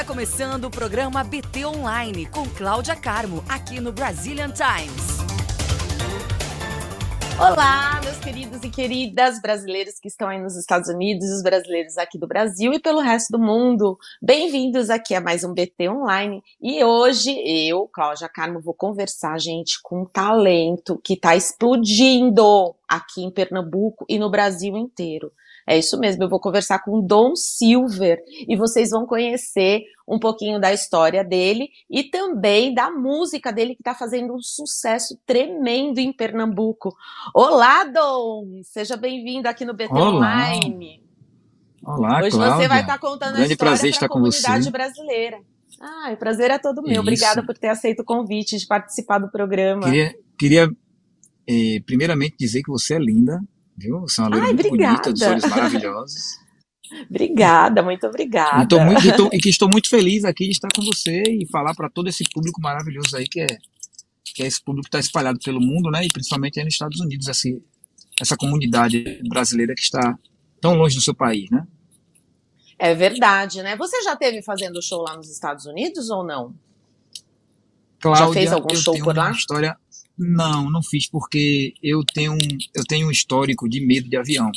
Está começando o programa BT Online com Cláudia Carmo, aqui no Brazilian Times. Olá, meus queridos e queridas brasileiros que estão aí nos Estados Unidos, os brasileiros aqui do Brasil e pelo resto do mundo. Bem-vindos aqui a mais um BT Online. E hoje eu, Cláudia Carmo, vou conversar, gente, com um talento que está explodindo aqui em Pernambuco e no Brasil inteiro. É isso mesmo, eu vou conversar com Dom Silver e vocês vão conhecer um pouquinho da história dele e também da música dele que está fazendo um sucesso tremendo em Pernambuco. Olá, Dom! Seja bem-vindo aqui no BT Olá. Online. Olá, Hoje Cláudia. você vai estar tá contando Grande a história prazer para a comunidade você. brasileira. Ah, o prazer é todo meu. Isso. Obrigada por ter aceito o convite de participar do programa. Queria, queria eh, primeiramente dizer que você é linda, viu? É uma loira muito obrigada. bonita, dos olhos maravilhosos. obrigada, muito obrigada. Estou muito, e, tô, e que estou muito feliz aqui de estar com você e falar para todo esse público maravilhoso aí que é, que é esse público que está espalhado pelo mundo, né? E principalmente aí nos Estados Unidos, essa, essa comunidade brasileira que está tão longe do seu país, né? É verdade, né? Você já teve fazendo show lá nos Estados Unidos ou não? Cláudia, já fez algum show por lá? Uma história não, não fiz porque eu tenho, eu tenho um histórico de medo de avião.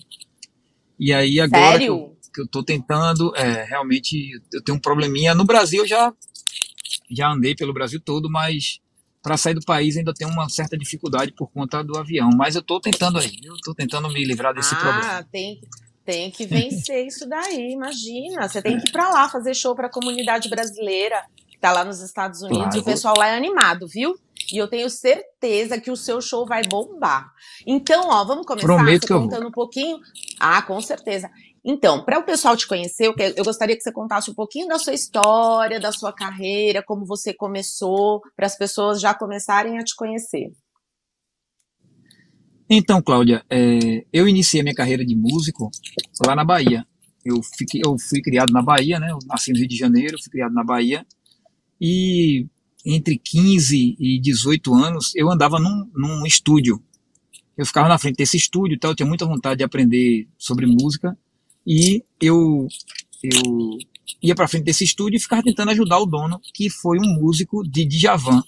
E aí agora que eu, que eu tô tentando, é, realmente eu tenho um probleminha. No Brasil eu já já andei pelo Brasil todo, mas para sair do país ainda tenho uma certa dificuldade por conta do avião. Mas eu estou tentando aí, eu estou tentando me livrar desse ah, problema. Ah, tem, tem que vencer isso daí, imagina. Você tem que ir para lá fazer show para a comunidade brasileira que tá lá nos Estados Unidos. Claro. O pessoal lá é animado, viu? E eu tenho certeza que o seu show vai bombar. Então, ó, vamos começar Prometo você contando um pouquinho. Ah, com certeza. Então, para o pessoal te conhecer, eu gostaria que você contasse um pouquinho da sua história, da sua carreira, como você começou, para as pessoas já começarem a te conhecer. Então, Cláudia, é, eu iniciei minha carreira de músico lá na Bahia. Eu, fiquei, eu fui criado na Bahia, né? Eu nasci no Rio de Janeiro, fui criado na Bahia. E entre 15 e 18 anos, eu andava num, num estúdio. Eu ficava na frente desse estúdio, tal, eu tinha muita vontade de aprender sobre música e eu eu ia para frente desse estúdio e ficava tentando ajudar o dono, que foi um músico de Djavan.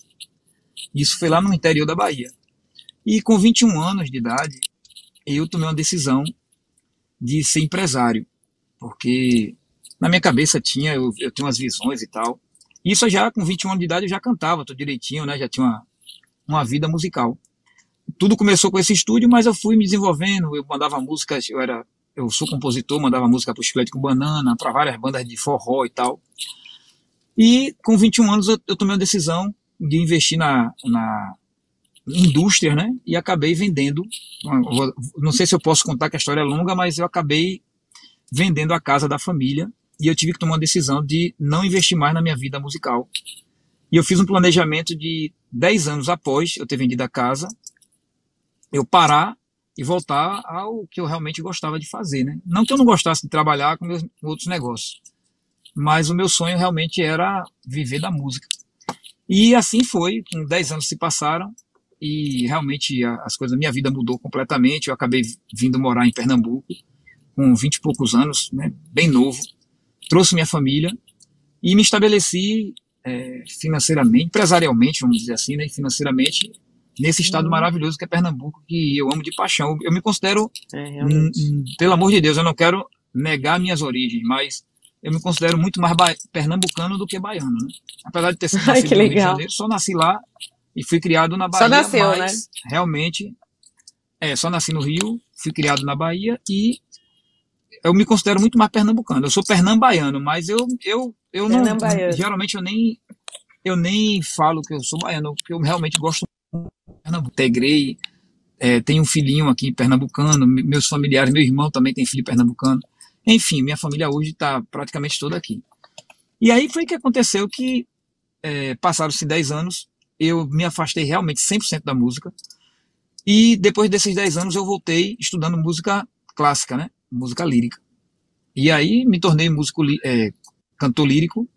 Isso foi lá no interior da Bahia. E com 21 anos de idade, eu tomei uma decisão de ser empresário, porque na minha cabeça tinha, eu, eu tenho umas visões e tal, isso já com 21 anos de idade eu já cantava tudo direitinho, né? Já tinha uma, uma vida musical. Tudo começou com esse estúdio, mas eu fui me desenvolvendo, eu mandava músicas, eu era eu sou compositor, mandava música para o Chiclete com Banana, para várias bandas de forró e tal. E com 21 anos eu, eu tomei a decisão de investir na, na indústria, né? E acabei vendendo. Não sei se eu posso contar que a história é longa, mas eu acabei vendendo a casa da família e eu tive que tomar uma decisão de não investir mais na minha vida musical. E eu fiz um planejamento de 10 anos após eu ter vendido a casa, eu parar e voltar ao que eu realmente gostava de fazer, né? Não que eu não gostasse de trabalhar com meus outros negócios, mas o meu sonho realmente era viver da música. E assim foi, com 10 anos se passaram e realmente as coisas, minha vida mudou completamente. Eu acabei vindo morar em Pernambuco com 20 e poucos anos, né? Bem novo trouxe minha família e me estabeleci é, financeiramente, empresarialmente, vamos dizer assim, né, financeiramente, nesse estado uhum. maravilhoso que é Pernambuco, que eu amo de paixão. Eu me considero, é, pelo amor de Deus, eu não quero negar minhas origens, mas eu me considero muito mais pernambucano do que baiano. Né? Apesar de ter sido nascido no Rio de Janeiro, só nasci lá e fui criado na Bahia. Só nasceu, mas né? realmente, é, só nasci no Rio, fui criado na Bahia e eu me considero muito mais pernambucano. Eu sou pernambaiano, mas eu eu eu não geralmente eu nem eu nem falo que eu sou baiano, porque eu realmente gosto de Pernambuco. Integrei, é, tenho um filhinho aqui pernambucano, meus familiares, meu irmão também tem filho pernambucano. Enfim, minha família hoje está praticamente toda aqui. E aí foi que aconteceu que é, passaram-se 10 anos, eu me afastei realmente 100% da música. E depois desses 10 anos eu voltei estudando música clássica, né? Música lírica. E aí me tornei músico, é, cantor lírico.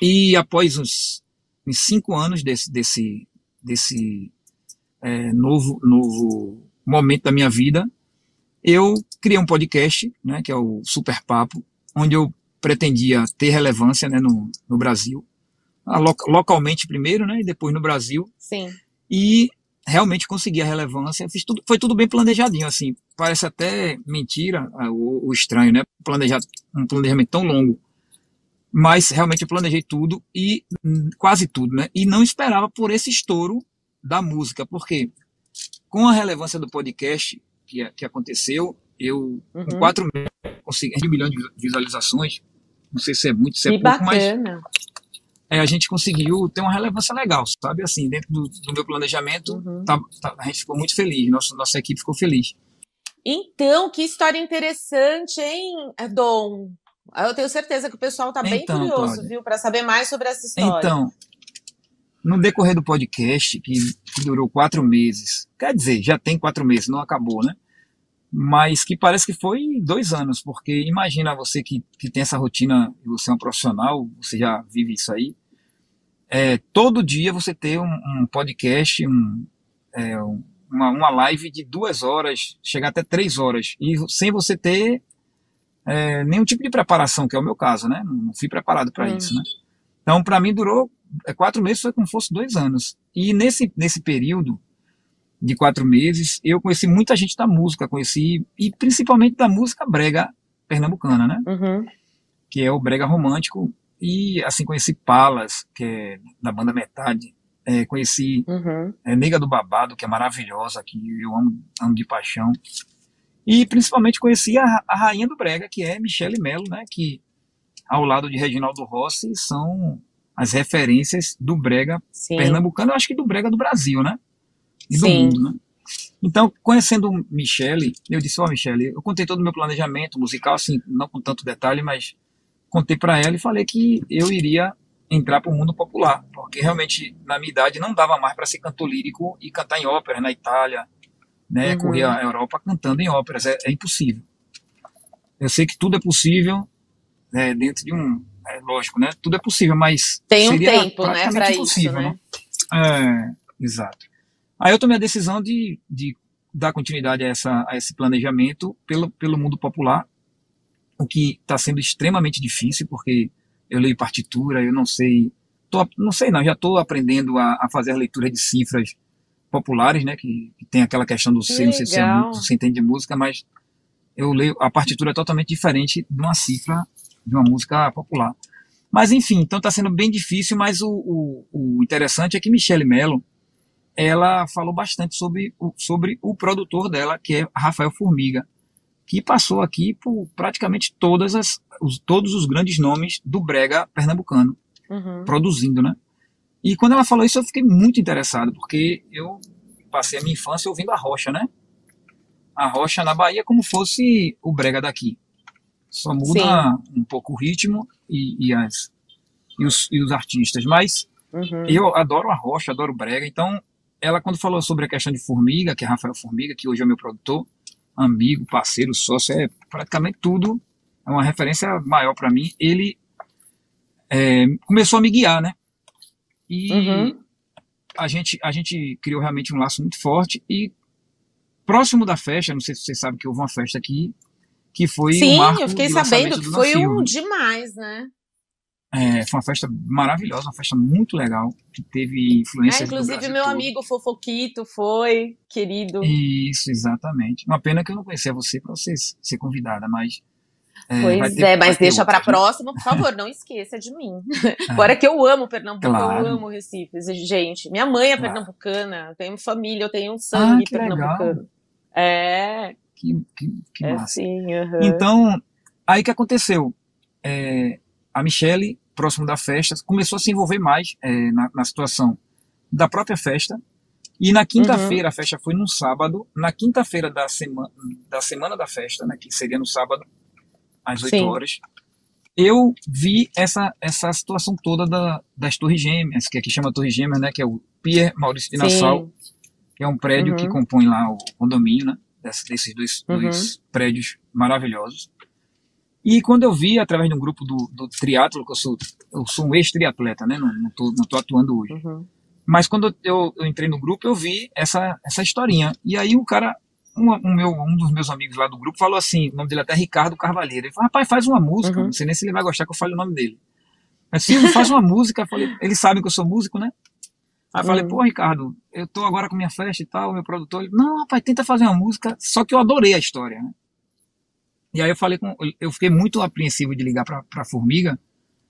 E após uns, uns cinco anos desse, desse, desse é, novo, novo momento da minha vida, eu criei um podcast, né, que é o Super Papo, onde eu pretendia ter relevância né, no, no Brasil. localmente primeiro, né, e depois no Brasil. Sim. E realmente consegui a relevância. Fiz tudo, foi tudo bem planejadinho, assim. Parece até mentira, o, o estranho, né? Planejar um planejamento tão longo. Mas realmente eu planejei tudo e hum, quase tudo, né? E não esperava por esse estouro da música, porque com a relevância do podcast que, que aconteceu, eu uhum. com quatro meses consegui um milhão de visualizações. Não sei se é muito, se é que pouco, bacana. mas é, a gente conseguiu ter uma relevância legal, sabe? Assim, dentro do, do meu planejamento, uhum. tá, tá, a gente ficou muito feliz, nossa, nossa equipe ficou feliz. Então, que história interessante, hein, Dom? Eu tenho certeza que o pessoal está bem então, curioso, Cláudia. viu, para saber mais sobre essa história. Então, no decorrer do podcast, que, durou quatro meses, quer dizer, já tem quatro meses, não acabou, né? Mas que parece que foi dois anos, porque imagina você que, que tem essa rotina, você é um profissional, você já vive isso aí, é, todo dia você ter um, um podcast, um, é, uma, uma live de duas horas, chegar até três horas, e sem você ter é, nenhum tipo de preparação, que é o meu caso, né? Não fui preparado para hum. isso, né? Então, para mim, durou é, quatro meses, foi como se fosse dois anos. E nesse, nesse período de quatro meses, eu conheci muita gente da música, conheci, e principalmente da música brega pernambucana, né? Uhum. Que é o brega romântico, e assim conheci Palas, que é da banda Metade, é, conheci uhum. é, Nega do Babado, que é maravilhosa, que eu amo, amo de paixão. E principalmente conheci a, a rainha do Brega, que é Michele Melo, né, que ao lado de Reginaldo Rossi são as referências do Brega Sim. pernambucano, eu acho que do Brega do Brasil, né? E do Sim. mundo, né? Então, conhecendo Michele, eu disse, ó, oh, Michele, eu contei todo o meu planejamento musical, assim, não com tanto detalhe, mas contei para ela e falei que eu iria entrar para o mundo popular, porque realmente na minha idade não dava mais para ser cantor lírico e cantar em ópera na Itália, né, uhum. correr a Europa cantando em óperas, é, é, impossível. Eu sei que tudo é possível né, dentro de um, é lógico, né, tudo é possível, mas tem um tempo, né, para isso, né? né? É, exato. Aí eu tomei a decisão de, de dar continuidade a, essa, a esse planejamento pelo, pelo mundo popular o que está sendo extremamente difícil, porque eu leio partitura, eu não sei, tô, não sei não, já estou aprendendo a, a, fazer a leitura de cifras populares, né, que, que tem aquela questão do C, não sei se você entende de música, mas eu leio, a partitura é totalmente diferente de uma cifra de uma música popular. Mas enfim, então está sendo bem difícil, mas o, o, o interessante é que Michele Mello, ela falou bastante sobre o, sobre o produtor dela, que é Rafael Formiga que passou aqui por praticamente todas as, os, todos os grandes nomes do brega pernambucano, uhum. produzindo, né? E quando ela falou isso, eu fiquei muito interessado, porque eu passei a minha infância ouvindo a Rocha, né? A Rocha na Bahia como fosse o brega daqui. Só muda Sim. um pouco o ritmo e, e, as, e, os, e os artistas. Mas uhum. eu adoro a Rocha, adoro o brega. Então, ela quando falou sobre a questão de Formiga, que é Rafael Formiga, que hoje é meu produtor, amigo, parceiro, sócio, é praticamente tudo, é uma referência maior para mim. Ele é, começou a me guiar, né? E uhum. a, gente, a gente criou realmente um laço muito forte e próximo da festa, não sei se vocês sabem que houve uma festa aqui, que foi Sim, eu fiquei sabendo que foi um demais, né? É, foi uma festa maravilhosa, uma festa muito legal, que teve influência. É, inclusive, meu todo. amigo Fofoquito foi, querido. Isso, exatamente. Uma pena que eu não conhecia você para você ser convidada, mas. É, pois ter, é, mas deixa para a próxima, por favor, não esqueça de mim. É. Agora que eu amo Pernambuco, claro. eu amo Recife. Gente, minha mãe é claro. pernambucana, eu tenho família, eu tenho um sangue ah, pernambucano. Legal. É. Que, que, que é massa. Sim, uhum. Então, aí que aconteceu? É, a Michelle, próximo da festa, começou a se envolver mais é, na, na, situação da própria festa. E na quinta-feira, uhum. a festa foi num sábado, na quinta-feira da, sema, da semana da festa, né, que seria no sábado, às 8 Sim. horas, eu vi essa, essa situação toda da, das Torres Gêmeas, que aqui chama Torres Gêmeas, né, que é o Pier Maurício de Nassau, Sim. que é um prédio uhum. que compõe lá o condomínio, né, desses dois, uhum. dois prédios maravilhosos. E quando eu vi, através de um grupo do, do triatlo, que eu sou, eu sou um ex-triatleta, né? Não, não, tô, não tô atuando hoje. Uhum. Mas quando eu, eu, entrei no grupo, eu vi essa, essa historinha. E aí o cara, um, um, meu, um dos meus amigos lá do grupo falou assim, o nome dele até é Ricardo Carvalheiro. Ele falou, rapaz, faz uma música, Uhum. não sei nem se ele vai gostar que eu fale o nome dele. Mas Silvio, faz uma música. Eu falei, eles sabem que eu sou músico, né? Aí eu falei, Uhum. pô, Ricardo, eu tô agora com minha festa e tal, meu produtor. Ele, não, rapaz, tenta fazer uma música. Só que eu adorei a história, né? E aí eu falei com. Eu fiquei muito apreensivo de ligar pra, pra Formiga.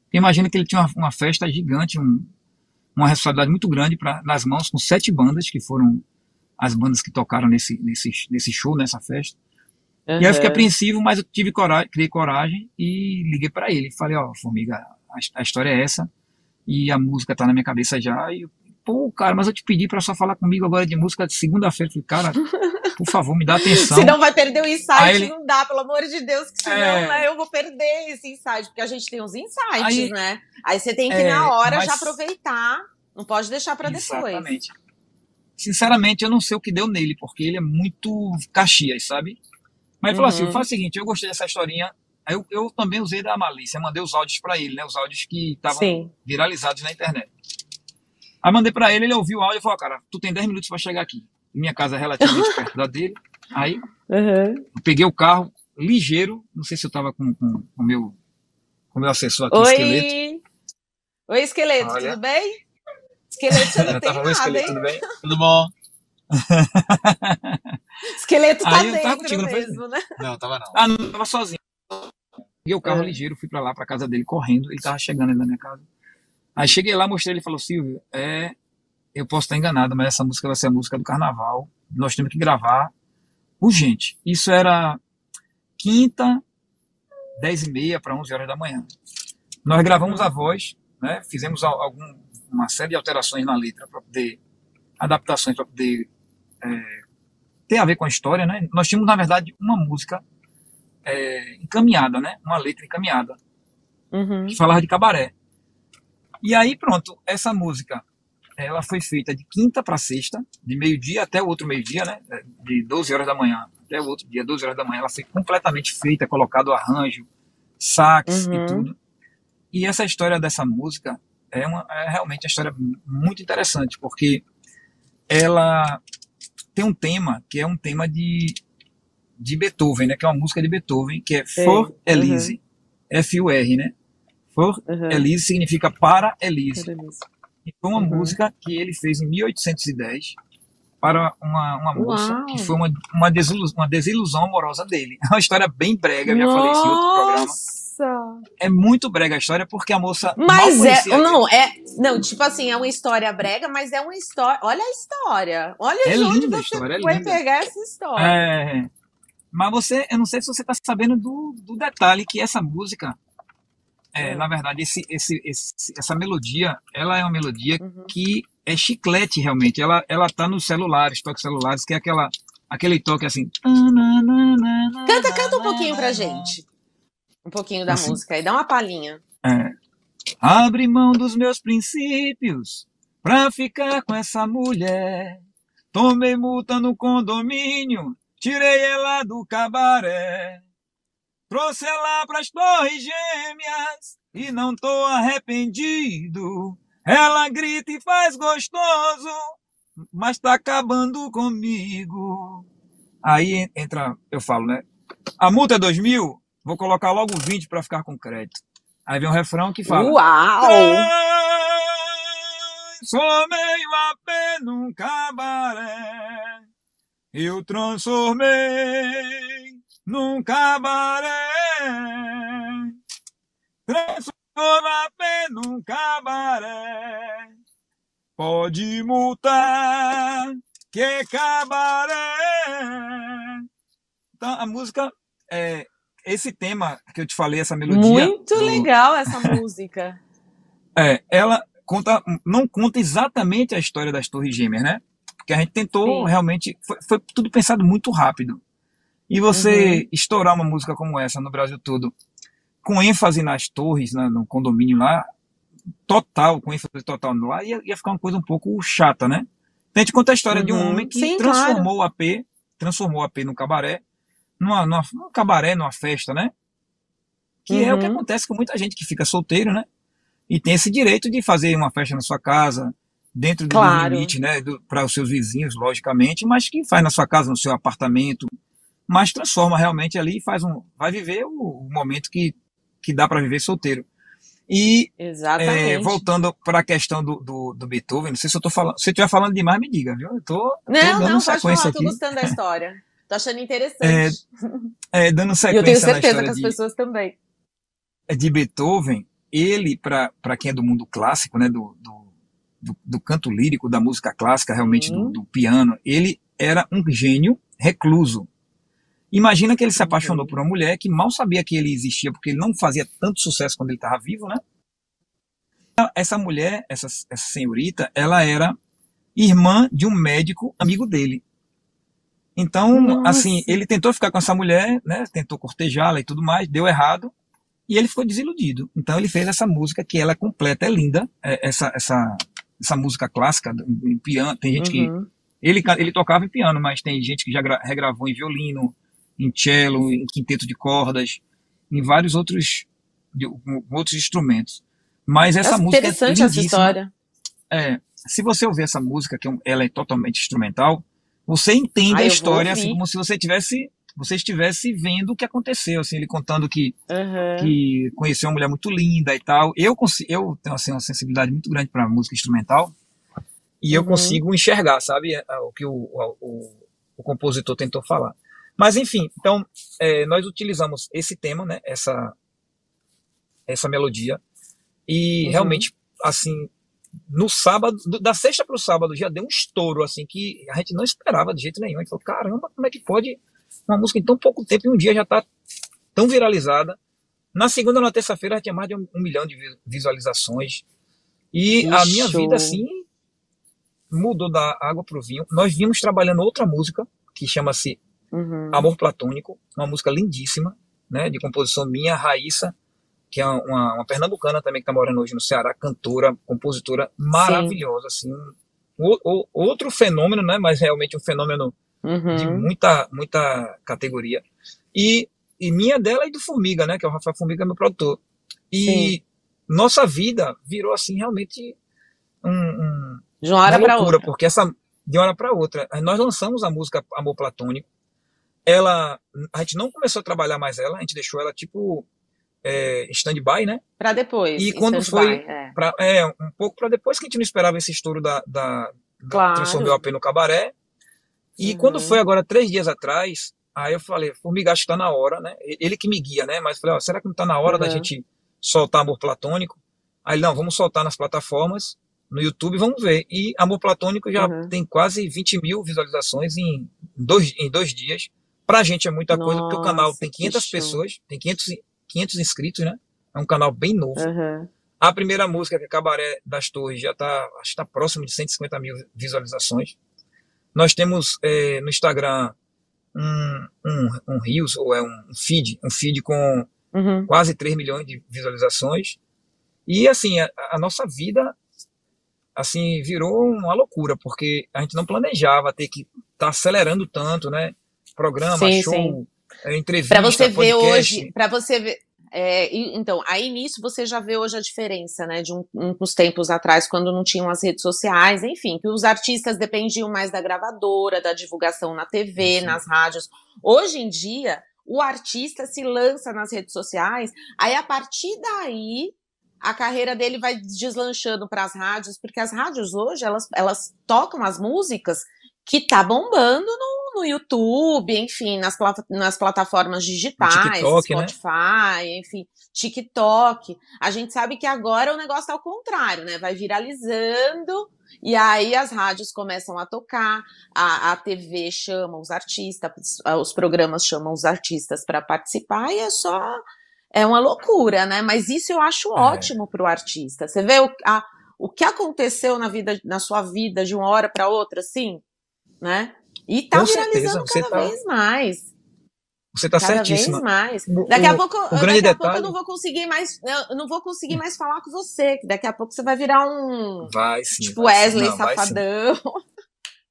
Porque imagina que ele tinha uma, uma festa gigante, um- uma responsabilidade muito grande pra, nas mãos, com sete bandas, que foram as bandas que tocaram nesse, nesse, nesse show, nessa festa. E aí eu fiquei Uhum. apreensivo, mas eu tive coragem, criei coragem e liguei pra ele. Falei, ó, Formiga, a, a história é essa e a música tá na minha cabeça já. E, eu, pô, cara, mas eu te pedi pra só falar comigo agora de música de segunda-feira. Falei, cara, por favor, me dá atenção. Senão vai perder o insight, ele- não dá, pelo amor de Deus, que senão É. né, eu vou perder esse insight, porque a gente tem uns insights, Aí- né? Aí você tem que, É, na hora, mas- já aproveitar, não pode deixar pra depois. Exatamente. Sinceramente, eu não sei o que deu nele, porque ele é muito Caxias, sabe? Mas ele falou Uhum. assim: faz o seguinte, eu gostei dessa historinha. Eu, eu também usei da malícia, mandei os áudios pra ele, né? Os áudios que estavam viralizados na internet. Aí mandei pra ele, ele ouviu o áudio e falou: "Ó, cara, tu tem 10 minutos pra chegar aqui. Minha casa é relativamente perto da dele. Aí Uhum. peguei o carro ligeiro, não sei se eu tava com com- com o meu, com meu assessor aqui, o esqueleto. Oi! Oi, esqueleto, Olha. tudo bem? Esqueleto, você não Eu tem "Oi, nada, esqueleto, hein? tudo bem? Tudo bom? Esqueleto tá Aí dentro contigo, não mesmo, né? Não, tava não. Ah, não, eu tava sozinho. Peguei o carro É. ligeiro, fui pra lá, pra casa dele, correndo. Ele tava chegando ali na minha casa. Aí cheguei lá, mostrei, ele falou, Silvio, é, eu posso estar enganado, mas essa música vai ser a música do carnaval. Nós temos que gravar urgente. Isso era quinta, dez e meia para 11 horas da manhã. Nós gravamos a voz, né, fizemos al- algum, uma série de alterações na letra para poder, adaptações para poder é, ter a ver com a história, né? Nós tínhamos, na verdade, uma música é, encaminhada, né? Uma letra encaminhada, Uhum. que falava de cabaré. E aí, pronto, essa música, ela foi feita de quinta para sexta, de meio-dia até o outro meio-dia, né? De 12 horas da manhã até o outro dia, 12 horas da manhã, ela foi completamente feita, colocado arranjo, sax Uhum. e tudo. E essa história dessa música é, uma, é realmente uma história muito interessante, porque ela tem um tema que é um tema de, de Beethoven, né? Que é uma música de Beethoven, que é Sei. For Elise, F-U-R, né? For Uhum. Elise significa para Elise. Beleza. E foi uma Uhum. música que ele fez em 1810 para uma, uma moça Uau. que foi uma, uma, desilusão, uma desilusão amorosa dele. É uma história bem brega, eu já falei isso em outro programa. Nossa! É muito brega a história porque a moça Mas é, não, é, não, tipo assim, é uma história brega, mas é uma história, olha a história, olha É de onde linda a você história, é foi linda. pegar essa história. É, mas você, eu não sei se você está sabendo do, do detalhe que essa música, é, É. na verdade, esse, esse, esse- essa melodia, ela é uma melodia Uhum. que é chiclete realmente. Ela, ela tá nos celulares, toques celulares, que é aquela, aquele toque assim. Canta, canta um pouquinho pra gente. Um pouquinho da Assim. música aí, dá uma palhinha. É. Abre mão dos meus princípios pra ficar com essa mulher. Tomei multa no condomínio, tirei ela do cabaré. Trouxe ela pras torres gêmeas e não tô arrependido. Ela grita e faz gostoso, mas tá acabando comigo. Aí entra, eu falo, né? A multa é dois mil, vou colocar logo 20 pra ficar com crédito. Aí vem um refrão que fala. Uau! Transformei o AP num cabaré. Eu transformei num cabaré. Transformei o AP num cabaré. Pode multar, que é cabaré. Então a música, é, esse tema que eu te falei, essa melodia. Muito do- legal essa música. é, ela conta, não conta exatamente a história das Torres Gêmeas, né? Porque a gente tentou Sim. realmente, foi, foi tudo pensado muito rápido. E você estourar uma música como essa no Brasil todo, com ênfase nas torres, né, no condomínio lá, total, com ênfase total lá, ia, ia ficar uma coisa um pouco chata, né? Então a gente conta a história de um Uhum. homem que Sim, transformou o AP, transformou o AP num cabaré, numa, numa, num cabaré, numa festa, né? Que é o que Uhum. acontece com muita gente que fica solteiro, né? E tem esse direito de fazer uma festa na sua casa, dentro do Claro. limite, né, para os seus vizinhos, logicamente, mas que faz na sua casa, no seu apartamento, mas transforma realmente ali e faz um, vai viver o, o momento que, que dá para viver solteiro. E Exatamente. é, voltando para a questão do, do, do Beethoven, não sei se eu tô falando, se eu estiver falando demais, me diga, viu? Eu tô, tô Não, dando não, pode falar, tô aqui, gostando da história. Tô achando interessante. é, dando e sequência eu tenho certeza que as de, pessoas também. de Beethoven, ele, para quem é do mundo clássico, né, do, do, do, do canto lírico, da música clássica, realmente do, Uhum. do piano, ele era um gênio recluso. Imagina que ele se apaixonou por uma mulher que mal sabia que ele existia, porque ele não fazia tanto sucesso quando ele estava vivo, né? Essa mulher, essa, essa senhorita, ela era irmã de um médico amigo dele. Então, Nossa. assim, ele tentou ficar com essa mulher, né? Tentou cortejá-la e tudo mais, deu errado e ele ficou desiludido. Então ele fez essa música que ela é completa, é linda, é, essa essa essa música clássica em piano. Tem gente que Uhum. ele ca- ele tocava em piano, mas tem gente que já gra- regravou em violino, em cello, em quinteto de cordas, em vários outros de- outros instrumentos. Mas essa Nossa, música é interessante essa lindíssima. história. É, se você ouvir essa música, que é ela é totalmente instrumental, você entende Ah, a eu história assim como se você tivesse você estivesse vendo o que aconteceu, assim, ele contando que Uhum. que conheceu uma mulher muito linda e tal. Eu consigo, eu tenho assim uma sensibilidade muito grande para música instrumental e eu Uhum. consigo enxergar, sabe, é, o que o, o, o- o compositor tentou falar. Mas enfim, então é, nós utilizamos esse tema, né, essa essa melodia e Uhum. realmente assim no sábado, do- da sexta para o sábado já deu um estouro assim que a gente não esperava de jeito nenhum. A gente falou, caramba, como é que pode uma música em tão pouco tempo e um dia já está tão viralizada? Na segunda, na terça-feira, já tinha mais de um, um milhão de vi- visualizações. E a minha vida, assim, mudou da água para o vinho. Nós vimos trabalhando outra música, que chama-se Uhum. Amor Platônico, uma música lindíssima, né, de composição minha, Raíssa, que é uma, uma pernambucana também que está morando hoje no Ceará, cantora, compositora maravilhosa, assim, um- o- o- outro fenômeno, né, mas realmente um fenômeno de Uhum. muita, muita categoria. E, e minha dela e do Formiga, né? Que é o Rafael Formiga, meu produtor. E nossa vida virou assim realmente um, um, De uma hora para loucura, outra. porque essa de uma hora para outra. Nós lançamos a música Amor Platônico. Ela, a gente não começou a trabalhar mais ela, a gente deixou ela tipo é, stand-by, né? Pra depois. E quando foi é. Pra, é, um pouco para depois que a gente não esperava esse estouro da, da, da Claro. transformou o AP no cabaré. E Uhum. quando foi agora três dias atrás, aí eu falei, Formiga, acho que tá na hora, né? Ele que me guia, né? Mas falei, ó, será que não tá na hora da Uhum. gente soltar Amor Platônico? Aí não, vamos soltar nas plataformas, no YouTube, vamos ver. E Amor Platônico já Uhum. tem quase 20 mil visualizações em dois, em dois dias. Pra gente é muita coisa, porque o canal Nossa, tem que 500 show. pessoas, tem 500, e- 500 inscritos, né? É um canal bem novo. Uhum. A primeira música, que é Cabaré das Torres, já está acho que tá próximo de 150 mil visualizações. Nós temos eh, no Instagram um, um, um Reels, ou é um feed, um feed com Uhum. quase 3 milhões de visualizações. E assim, a, a nossa vida assim virou uma loucura, porque a gente não planejava ter que estar tá acelerando tanto, né? Programa, Sim, show, sim. eh, entrevista, Pra você ver hoje, para você ver. é, então, aí nisso você já vê hoje a diferença, né, de um- uns tempos atrás, quando não tinham as redes sociais, enfim, que os artistas dependiam mais da gravadora, da divulgação na TV, Isso. nas rádios. Hoje em dia, o artista se lança nas redes sociais, aí a partir daí a carreira dele vai deslanchando para as rádios, porque as rádios hoje elas, elas tocam as músicas que tá bombando no, no YouTube, enfim, nas, nas plataformas digitais, TikTok, né? Spotify, enfim, TikTok. A gente sabe que agora o negócio é ao contrário, né? Vai viralizando e aí as rádios começam a tocar, a, a TV chama os artistas, os programas chamam os artistas para participar e é só é uma loucura, né? Mas isso eu acho É. ótimo para o artista. Você vê o, a- o que aconteceu na vida, na sua vida de uma hora para outra, assim, né? E tá Com viralizando cada tá- vez mais. Você está cada certíssima. vez mais. Daqui a o- pouco, o grande daqui a pouco eu detalhe- não vou conseguir mais, eu não vou conseguir mais falar com você. que Daqui a pouco você vai virar um Vai sim. tipo vai. Wesley Não, vai safadão.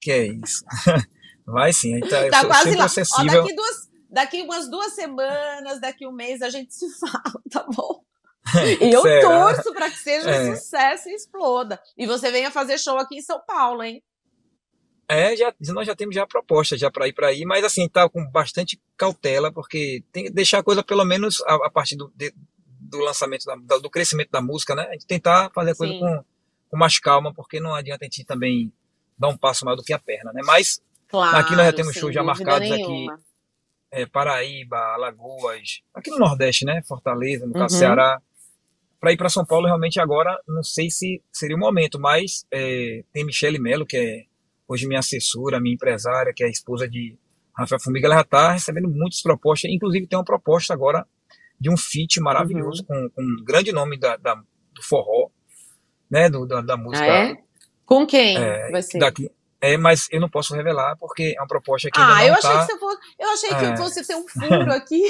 Que é isso. Vai sim. A gente tá, Tá quase lá. Ó, daqui duas, daqui umas duas semanas, daqui um mês a gente se fala, tá bom? eu torço para que seja um é. sucesso e exploda. E você venha fazer show aqui em São Paulo, hein? É, já, nós já temos já a proposta já para ir para aí, mas assim, tá com bastante cautela, porque tem que deixar a coisa pelo menos a, a partir do, de, do lançamento, da, do crescimento da música, né? A gente tentar fazer a coisa com, com mais calma, porque não adianta a gente também dar um passo maior do que a perna, né? Mas claro, aqui nós já temos shows já marcados nenhuma. aqui, é, Paraíba, Alagoas, aqui no Nordeste, né? Fortaleza, no caso uhum. Ceará. Para ir para São Paulo, realmente agora, não sei se seria o momento, mas é, tem Michele Melo, que é hoje minha assessora, minha empresária, que é a esposa de Rafael Fumiga, ela já está recebendo muitas propostas, inclusive tem uma proposta agora de um feat maravilhoso uhum. com, com, um grande nome da, da, do forró, né, do, da, da música. Ah, é? Com quem é, vai ser? Daqui, é, mas eu não posso revelar porque é uma proposta que ah, eu achei tá, que você fosse, eu achei que é. fosse ser um furo aqui.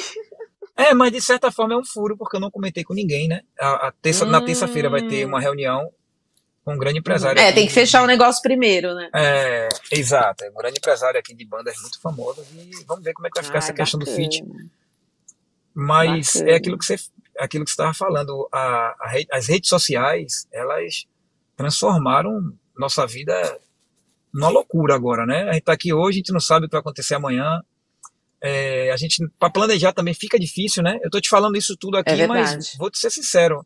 é, mas de certa forma é um furo porque eu não comentei com ninguém, né? A, a terça, hum. Na terça-feira vai ter uma reunião com um grande empresário. É, tem que fechar o negócio primeiro, né? É, exato. É um grande empresário aqui de bandas muito famosas e vamos ver como é que vai ficar essa questão do fit. Mas bacana. é aquilo que você aquilo que estava falando, a, a, as redes sociais, elas transformaram nossa vida numa loucura agora, né? A gente está aqui hoje, a gente não sabe o que vai acontecer amanhã. É, a gente, para planejar também fica difícil, né? Eu tô te falando isso tudo aqui, é mas vou te ser sincero.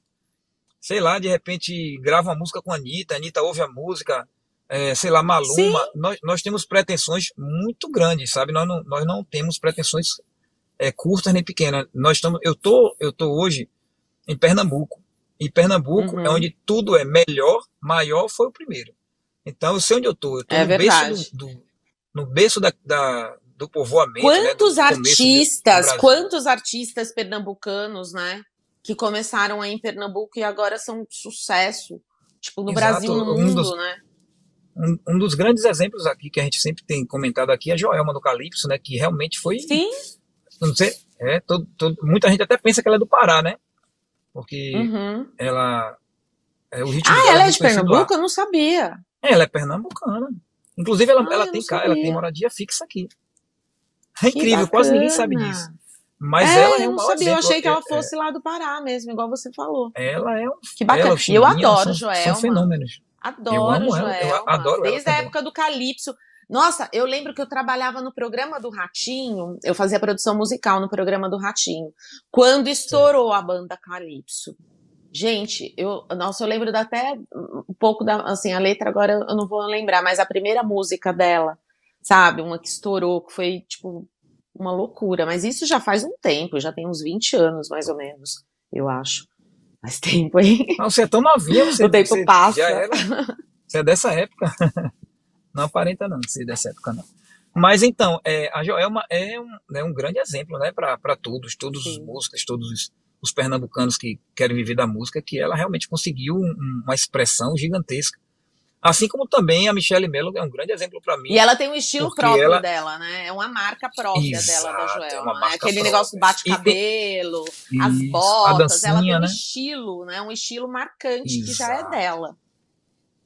Sei lá, de repente grava uma música com a Anitta, a Anitta ouve a música, é, sei lá, Maluma. Nós, nós temos pretensões muito grandes, sabe? Nós não, nós não temos pretensões é, curtas nem pequenas. Nós estamos, eu tô, eu tô hoje em Pernambuco. E Pernambuco é uhum. é onde tudo é melhor, maior foi o primeiro. Então eu sei onde eu tô. Eu tô é no, berço do, do, no berço da, da do povoamento. Quantos né, artistas, quantos artistas pernambucanos, né? Que começaram aí em Pernambuco e agora são um sucesso. Tipo, no Exato. Brasil, no mundo, um dos, né? Um, um, dos grandes exemplos aqui que a gente sempre tem comentado aqui é a Joelma do Calypso, né? Que realmente foi. Sim. Não sei, é, todo, todo, muita gente até pensa que ela é do Pará, né? Porque uhum. ela. É, o ritmo ah, ela é de Pernambuco? Eu não sabia. É, ela é pernambucana. Inclusive, ela, ah, ela, tem, ela tem moradia fixa aqui. É incrível, quase ninguém sabe disso. Mas é, ela é um não sabia, eu achei que ela é, fosse é, lá do Pará mesmo, igual você falou. Ela é um. Que bacana. E eu adoro são, Joelma. São fenômenos. Adoro eu amo Joelma. Ela, eu adoro Desde a época do Calypso. Nossa, eu lembro que eu trabalhava no programa do Ratinho, eu fazia produção musical no programa do Ratinho, quando estourou Sim. a banda Calypso. Gente, eu, nossa, eu lembro até um pouco da, assim, a letra agora eu não vou lembrar, mas a primeira música dela, sabe, uma que estourou, que foi, tipo, uma loucura, mas isso já faz um tempo, já tem uns 20 anos, mais ou menos, eu acho. Faz tempo, hein? Não, você é tão novinha, você, o tempo você passa. Era, você é dessa época. Não aparenta não ser dessa época, não. Mas então, é, a Joelma é um, é um grande exemplo, né, para todos, todos Sim. os músicos, todos os, os, pernambucanos que querem viver da música, que ela realmente conseguiu um, uma expressão gigantesca. Assim como também a Michelle Mello é um grande exemplo para mim. E ela tem um estilo próprio ela... dela, né? É uma marca própria Exato, dela, da Joelma. É Aquele própria. negócio bate-cabelo, as botas, dancinha, ela tem um né? estilo, né? Um estilo marcante Exato. que já é dela.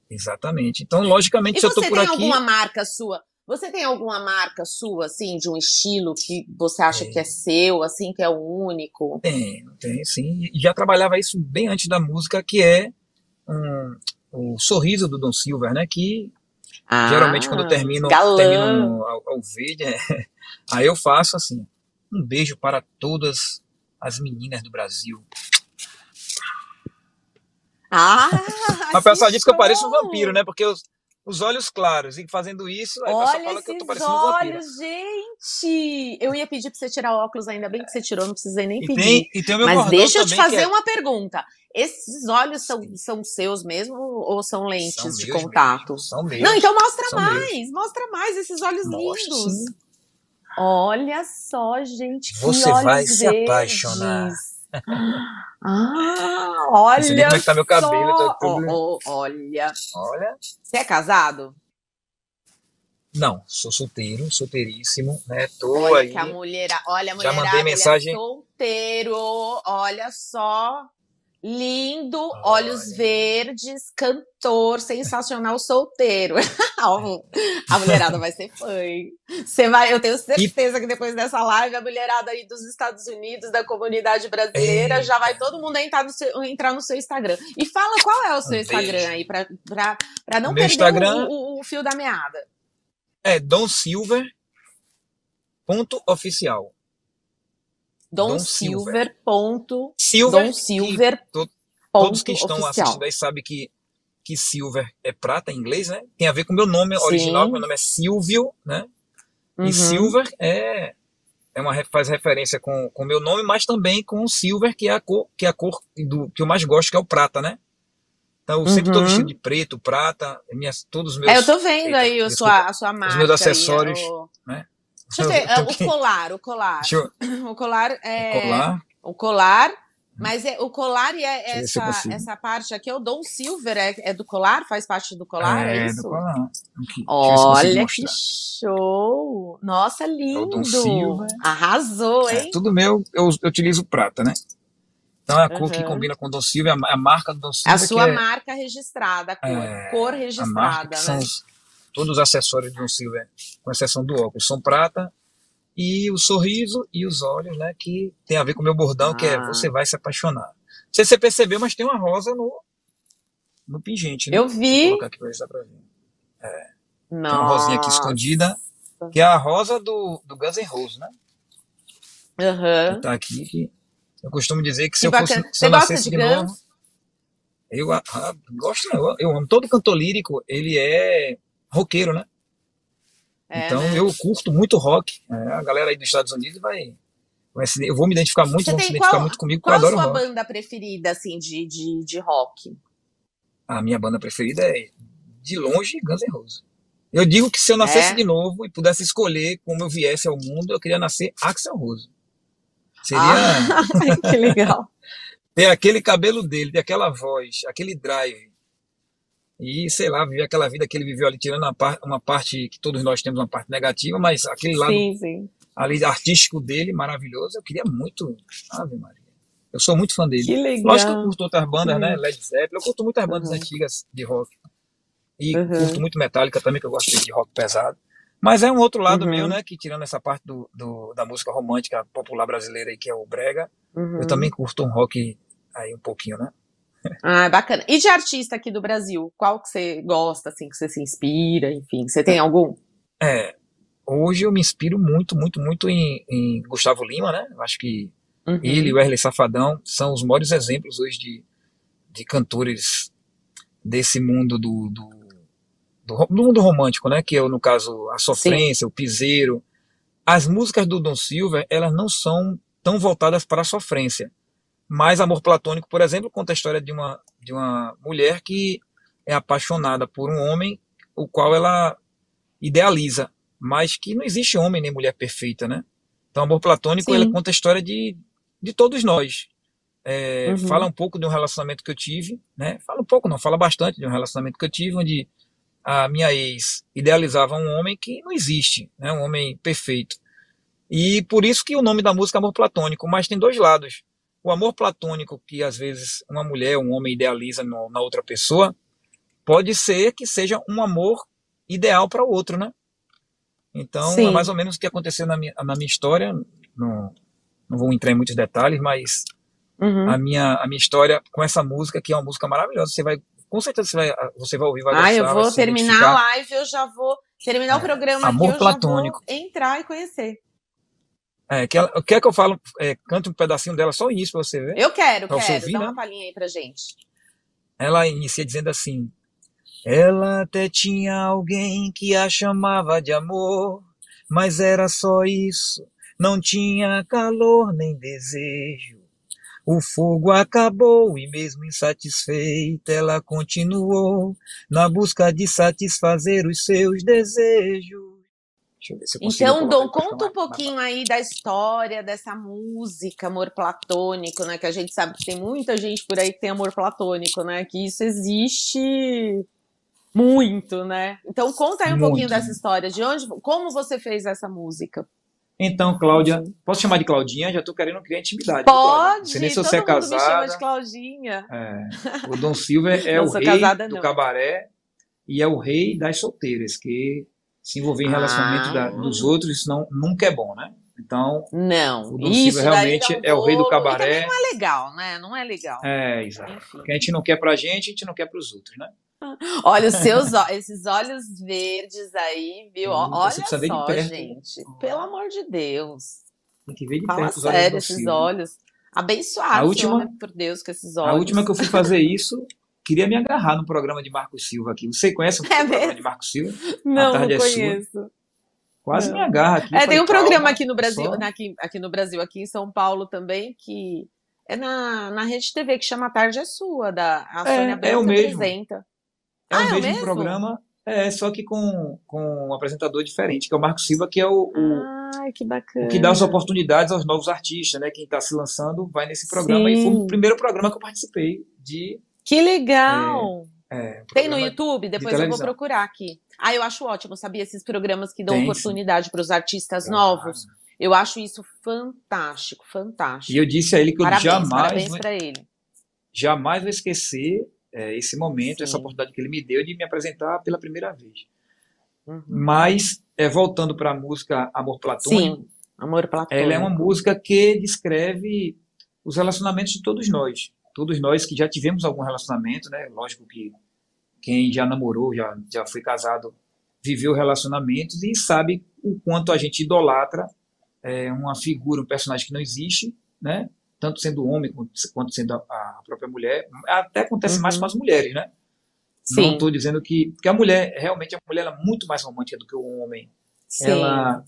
Exatamente. Então, logicamente, e se eu tô por aqui. Você tem alguma marca sua? Você tem alguma marca sua, assim, de um estilo que você acha que é seu, assim, que é o único? Tem, tem, sim. E já trabalhava isso bem antes da música, que é um, o sorriso do Don Silver, né? Que ah, geralmente quando eu termino, termino ao, ao vídeo, é, aí eu faço assim: um beijo para todas as meninas do Brasil. Ah! a pessoa diz que eu pareço um vampiro, né? Porque os, os olhos claros. E fazendo isso, aí Olha fala que eu tô parecendo olhos, um vampiro. gente! Eu ia pedir pra você tirar o óculos, ainda bem que você tirou, não precisei nem e pedir. Tem, e tem Mas deixa eu te fazer é... uma pergunta. Esses olhos são, são seus mesmo ou são lentes são de contato? Mesmo, são meus. Não, então mostra são mais, meus. mostra mais esses olhos lindos. Olha só, gente, que Você olhos vai verdes. se apaixonar. Ah, olha. Você como é que tá meu cabelo? Tá tudo... Oh, oh, olha. Olha. Você é casado? Não, sou solteiro, solteiríssimo, né? Tô olha aí. Que a mulher, olha, a mulher já mandei mensagem. É solteiro, olha só. Lindo, olhos verdes, cantor, sensacional, solteiro. a mulherada vai ser fã. Você vai, eu tenho certeza que depois dessa live, a mulherada aí dos Estados Unidos, da comunidade brasileira, já vai todo mundo entrar no, seu, entrar no seu Instagram. E fala qual é o seu Instagram aí, pra, pra, pra não Meu perder Instagram- o, o- o fio da meada. É Dom Silver ponto oficial. Dom, Dom Silver. Ponto, Silver, Silver. to- todos que estão oficial. assistindo aí sabem que, que Silver é prata em inglês, né? Tem a ver com o meu nome Sim. original, meu nome é Silvio, né? Uhum. E Silver é, é uma, faz referência com o meu nome, mas também com o Silver, que é a cor, que é a cor do, que eu mais gosto, que é o prata, né? Então eu sempre estou Uhum. vestido de preto, prata, minhas, todos os meus. É, eu tô vendo Eita, aí desculpa. sua, a sua marca. meus aí, acessórios, o- né? Deixa eu ver, é, tô o aqui. colar, o colar. Eu O colar é. colar. O colar, mas é o colar e é essa, essa parte aqui, é o Dom Silver, é, é do colar? Faz parte do colar? É, é, isso? do colar. Olha que show! Nossa, lindo! Dom Silver. Arrasou, É, hein? tudo meu, eu, eu utilizo prata, né? Então é a cor que Uhum. combina com o Dom Silva, a, a marca do Dom a Silva. sua que é, marca registrada, a cor, É, cor a registrada, que né? são os- todos os acessórios do Dom Silva, é, com exceção do óculos, são prata. E o sorriso e os olhos, né? Que tem a ver com o meu bordão, que é Ah. você vai se apaixonar. Não sei se você percebeu, mas tem uma rosa no, no pingente, né? Eu Vou vi. colocar aqui pra ver se dá pra ver. Tem Nossa. uma rosinha aqui escondida, que é a rosa do, do Guns N' Roses, né? Aham. que tá aqui, que eu costumo dizer que se Que eu fosse, se Você eu nascesse de de, novo, eu ah, ah, gosto, eu, eu amo todo cantor lírico, ele é roqueiro, né? É, então né? eu curto muito rock. É, a galera aí dos Estados Unidos vai, vai se, eu vou me identificar muito, vão se identificar qual- muito comigo, Qual a sua rock. banda preferida, assim, de, de, de rock? A minha banda preferida é de longe Guns N' Roses. Eu digo que se eu nascesse É? de novo e pudesse escolher como eu viesse ao mundo, eu queria nascer Axel Rose. Seria Ah, que legal. ter aquele cabelo dele, ter aquela voz, aquele drive. E, sei lá, viver aquela vida que ele viveu ali, tirando uma, par- uma parte que todos nós temos uma parte negativa, mas aquele lado Sim, sim. ali artístico dele, maravilhoso, eu queria muito. Ave Maria. Eu sou muito fã dele. Que legal. Lógico que eu curto outras bandas, Sim. né? Led Zeppelin, eu curto muitas bandas Uhum. antigas de rock. E Uhum. curto muito Metallica também, que eu gosto de rock pesado. Mas é um outro lado Uhum. meu, né? Que tirando essa parte do, do- da música romântica popular brasileira aí, que é o Brega, Uhum. eu também curto um rock aí um pouquinho, né? Ah, bacana. E de artista aqui do Brasil, qual que você gosta, assim, que você se inspira, enfim? Você tem algum? É, hoje eu me inspiro muito, muito, muito em, em Gustavo Lima, né? Eu acho que Uhum. ele e o Wesley Safadão são os maiores exemplos hoje de, de cantores desse mundo do, do, do, do mundo romântico, né? Que é, no caso, a sofrência, o piseiro. As músicas do Don Silver, elas não são tão voltadas para a sofrência. Mas Amor Platônico, por exemplo, conta a história de uma, de uma mulher que é apaixonada por um homem, o qual ela idealiza, mas que não existe homem nem mulher perfeita, né? Então, Amor Platônico, Sim. ele conta a história de, de todos nós. É, Uhum. Fala um pouco de um relacionamento que eu tive, né? Fala um pouco, não, fala bastante de um relacionamento que eu tive, onde a minha ex idealizava um homem que não existe, né? Um homem perfeito. E por isso que o nome da música é Amor Platônico, mas tem dois lados. O amor platônico que às vezes uma mulher, um homem idealiza no- na outra pessoa, pode ser que seja um amor ideal para o outro, né? Então, Sim. é mais ou menos o que aconteceu na minha, na minha história. Não, não vou entrar em muitos detalhes, mas Uhum. a minha, a minha história com essa música, que é uma música maravilhosa, você vai, com certeza você vai, você vai ouvir, vai Ah, gostar, eu vai vou terminar a live, eu já vou terminar o programa Amor aqui, eu platônico. entrar e conhecer. É, que ela, quer que eu falo, é, cante um pedacinho dela, só o início para você ver? Eu quero, Pra quero. ouvir, Dá né? uma palhinha aí pra gente. Ela inicia dizendo assim: Ela até tinha alguém que a chamava de amor, mas era só isso, não tinha calor nem desejo. O fogo acabou e, mesmo insatisfeita, ela continuou na busca de satisfazer os seus desejos. Então, Dom, conta um pouquinho aí da história dessa música, amor platônico, né? Que a gente sabe que tem muita gente por aí que tem amor platônico, né? Que isso existe muito, né? Então, conta aí um pouquinho Muito. dessa história, de onde, como você fez essa música? Então, Cláudia, posso chamar de Claudinha? Já estou querendo criar intimidade. Pode, sei nem se você é mundo me chama casada. de Claudinha. É, o Dom Silva é Não o rei casada, do não. cabaré e é o rei das solteiras, que se envolver em relacionamento Ah. da- dos outros isso não, nunca é bom, né? Então, Não, isso realmente dá um é o rei do cabaré. Não é legal, né? Não é legal. é, exato. Enfim. O que a gente não quer pra gente, a gente não quer pros outros, né? Olha, os seus, esses olhos verdes aí, viu? Olha só, perto. gente. Pelo amor de Deus. Tem que ver de Fala perto os olhos sério, esses olhos. Abençoados, A última- né, por Deus, com esses olhos. A última que eu fui fazer isso, queria me agarrar no programa de Marcos Silva aqui. Você conhece o É programa mesmo? de Marcos Silva? Não, não é sua. conheço. Quase Não. me agarra aqui. É, Falei, tem um programa aqui no Brasil, só- na- aqui, aqui no Brasil, aqui em São Paulo também, que é na, na Rede TV, que chama A Tarde é Sua, da a É, Sônia é o mesmo. apresenta. É o Ah, é o mesmo, mesmo? programa, é, só que com, com um apresentador diferente, que é o Marcos Silva, que é o, o, Ai, que o que dá as oportunidades aos novos artistas, né? Quem está se lançando vai nesse programa. E foi Sim. o primeiro programa que eu participei de. Que legal! é, um Tem no YouTube? Depois eu vou procurar aqui. Ah, eu acho ótimo, sabia? Esses programas que dão Tem, oportunidade para os artistas Claro. novos. Eu acho isso fantástico, fantástico. E eu disse a ele que eu parabéns, jamais, parabéns para ele. jamais vou esquecer é, esse momento, Sim. essa oportunidade que ele me deu de me apresentar pela primeira vez. Uhum. Mas, é, voltando para a música Amor Platônico, Sim, amor platônico. ela é uma música que descreve os relacionamentos de todos nós. Todos nós que já tivemos algum relacionamento, né? Lógico que quem já namorou, já, já foi casado, viveu relacionamentos e sabe o quanto a gente idolatra é, uma figura, um personagem que não existe, né? Tanto sendo homem quanto, sendo a, a própria mulher. Até acontece Uhum. mais com as mulheres, né? Não Sim, estou dizendo que. Porque a mulher, realmente, a mulher é muito mais romântica do que o homem. sim. Ela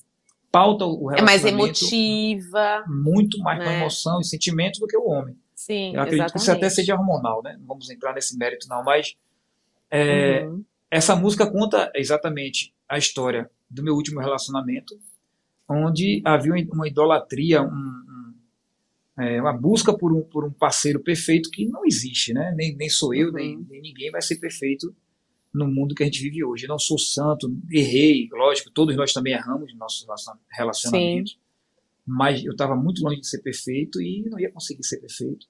pauta o é mais relacionamento emotiva. muito mais com né? emoção e sentimento do que o homem. Sim, Eu acredito que isso até exatamente. seja hormonal, né? Não vamos entrar nesse mérito, não, mas é, Uhum. essa música conta exatamente a história do meu último relacionamento, onde havia uma idolatria, um- um- é, uma busca por um, por um parceiro perfeito que não existe, né? Nem, nem sou eu, Uhum. nem, nem ninguém vai ser perfeito no mundo que a gente vive hoje. Eu não sou santo, errei, lógico, todos nós também erramos nos nossos relaciona- relacionamentos, mas eu estava muito longe de ser perfeito e não ia conseguir ser perfeito.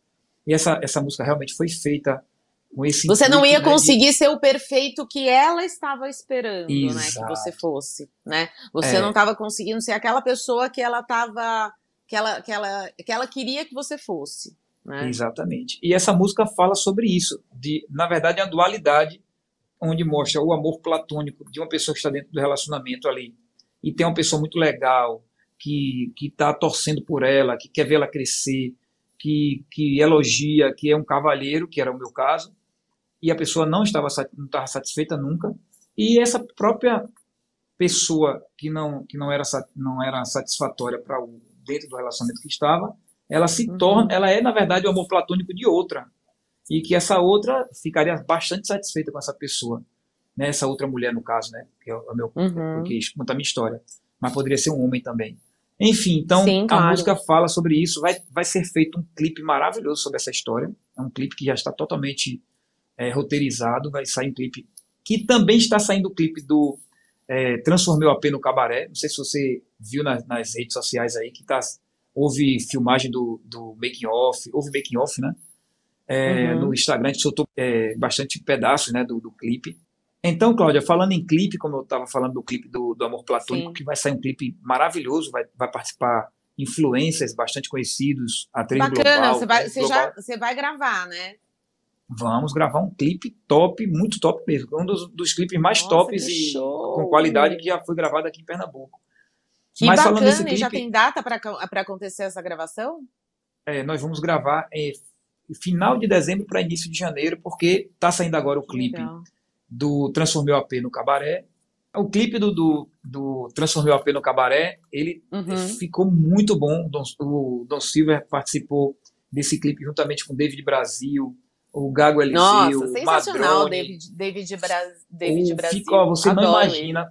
E essa, essa música realmente foi feita com esse Você não ia né, de- conseguir ser o perfeito que ela estava esperando, né? Que Exato. você fosse, né? Você É. não estava conseguindo ser aquela pessoa que ela estava, que ela, que ela, que ela queria que você fosse, né? Exatamente. E essa música fala sobre isso, de, na verdade, a dualidade, onde mostra o amor platônico de uma pessoa que está dentro do relacionamento ali e tem uma pessoa muito legal que que está torcendo por ela, que quer vê-la crescer, que que elogia, que é um cavalheiro, que era o meu caso, e a pessoa não estava não estava satisfeita nunca, e essa própria pessoa que não que não era não era satisfatória para o dentro do relacionamento que estava, ela se Uhum. torna, ela é na verdade o amor platônico de outra, e que essa outra ficaria bastante satisfeita com essa pessoa, né? Essa outra mulher no caso, né? Que é o meu Uhum. porque conta a minha história, mas poderia ser um homem também. Enfim, então Sim, a claro. música fala sobre isso, vai, vai ser feito um clipe maravilhoso sobre essa história, é um clipe que já está totalmente é, roteirizado, vai sair um clipe que também está saindo o clipe do é, Transformei o AP no Cabaré, não sei se você viu nas, nas redes sociais aí, que tá, houve filmagem do, do making off, houve making off, né? É, Uhum. No Instagram a gente soltou é, bastante pedaços né, do, do clipe. Então, Cláudia, falando em clipe, como eu estava falando do clipe do, do Amor Platônico, Sim. que vai sair um clipe maravilhoso, vai, vai participar influencers bastante conhecidos, atriz Bacana, global. você vai, né, já, você vai gravar, né? Vamos gravar um clipe top, muito top mesmo. Um dos, dos clipes mais Nossa, tops e show! com qualidade que já foi gravado aqui em Pernambuco. Que Mas falando bacana, desse e já clipe- tem data para acontecer essa gravação? É, nós vamos gravar em final de dezembro para início de janeiro, porque está saindo agora o clipe Legal. Do Transformei o AP no Cabaré. O clipe do, do, do Transformei o AP no Cabaré, ele Uhum. ficou muito bom. O Don, Silver participou desse clipe juntamente com o David Brasil, o Gago Eliseu, Nossa, o sensacional, Madrone. David, David, Bra David O Brasil. Fico, ó, você não Adoro imagina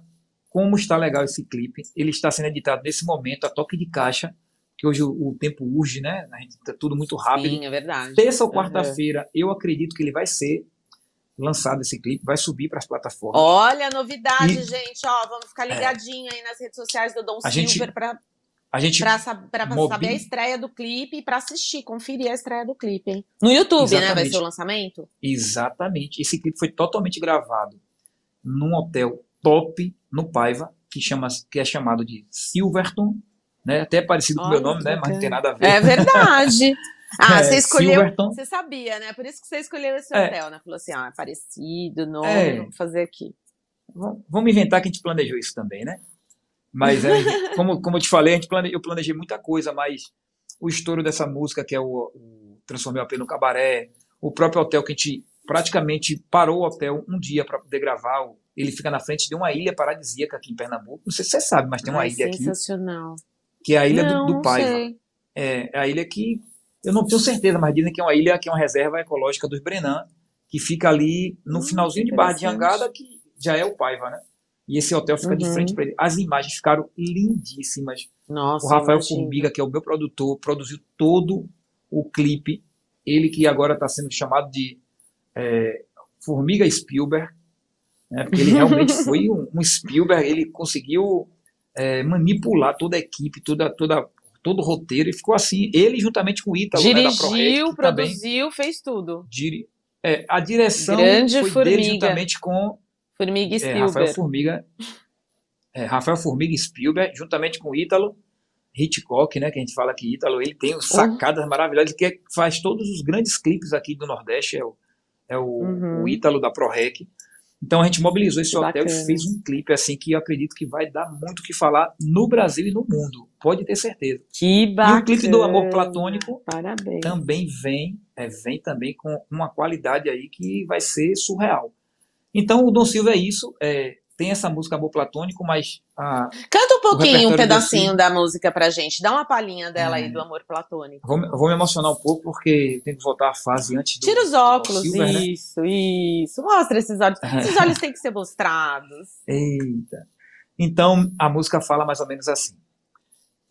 como está legal esse clipe. Ele está sendo editado nesse momento, a toque de caixa, que hoje o, o tempo urge, né? A gente tá tudo muito rápido. Sim, é verdade. Terça ou Uhum. quarta-feira, eu acredito que ele vai ser lançado esse clipe, vai subir para as plataformas. Olha a novidade, E- gente. Ó, vamos ficar ligadinho aí nas redes sociais do Dom A Silver para A gente pra mobi- saber a estreia do clipe e pra assistir, conferir a estreia do clipe, hein? No YouTube, né? Vai Exatamente. ser o lançamento? Exatamente. Esse clipe foi totalmente gravado num hotel top no Paiva, que, chama, que é chamado de Silverton, né? Até parecido com o meu Olha, nome, né? Mas não tem nada a ver. É verdade. Ah, É, você escolheu. Silverton. Você sabia, né? Por isso que você escolheu esse É. hotel, né? Falou assim: ah, é parecido, nome, É. vamos fazer aqui. Vamos inventar que a gente planejou isso também, né? Mas, é, como, como eu te falei, plane, eu planejei muita coisa, mas o estouro dessa música, que é o, o Transformei o AP no Cabaré, o próprio hotel que a gente praticamente parou o hotel um dia para poder gravar, ele fica na frente de uma ilha paradisíaca aqui em Pernambuco. Não sei se você sabe, mas tem uma Ai, ilha aqui, sensacional. que é a Ilha não, do, do não Paiva. sei. É, é a ilha que eu não tenho certeza, mas dizem que é uma ilha que é uma reserva ecológica dos Brenan, que fica ali no Hum, finalzinho de Barra de. Jangada, que já é o Paiva, né? E esse hotel fica de Uhum. frente para ele. As imagens ficaram lindíssimas. Nossa, o Rafael imagino. Formiga, que é o meu produtor, produziu todo o clipe. Ele que agora está sendo chamado de é, Formiga Spielberg, né? porque ele realmente foi um, um Spielberg. Ele conseguiu é, manipular toda a equipe, toda, toda, todo o roteiro, e ficou assim. Ele, juntamente com o Ítalo, né, Dirigiu, que também produziu, fez tudo. diri- é, a direção Grande foi dele Formiga. juntamente com Formiga é, Spielberg. Rafael Formiga, é, Rafael Formiga e Spielberg, juntamente com o Ítalo Hitchcock, né, que a gente fala que Ítalo, ele tem os sacadas maravilhosas, que é- faz todos os grandes clipes aqui do Nordeste, é o, é o, Uhum. o Ítalo da ProRec. Então a gente mobilizou esse Que hotel bacana. e fez um clipe assim que eu acredito que vai dar muito o que falar no Brasil e no mundo, pode ter certeza. Que bacana. E o clipe do Amor Platônico Parabéns. também vem, é, vem também com uma qualidade aí que vai ser surreal. Então o Dom Silva é isso, é, tem essa música Amor Platônico, mas a, Canta um pouquinho, um pedacinho Silvio. da música pra gente. Dá uma palhinha dela É. aí do amor platônico. vou, me- vou me emocionar um pouco porque tenho que voltar à fase antes do Tira os óculos, Silva, né? isso, isso. Mostra esses olhos. Esses olhos têm que ser mostrados. Eita. Então a música fala mais ou menos assim.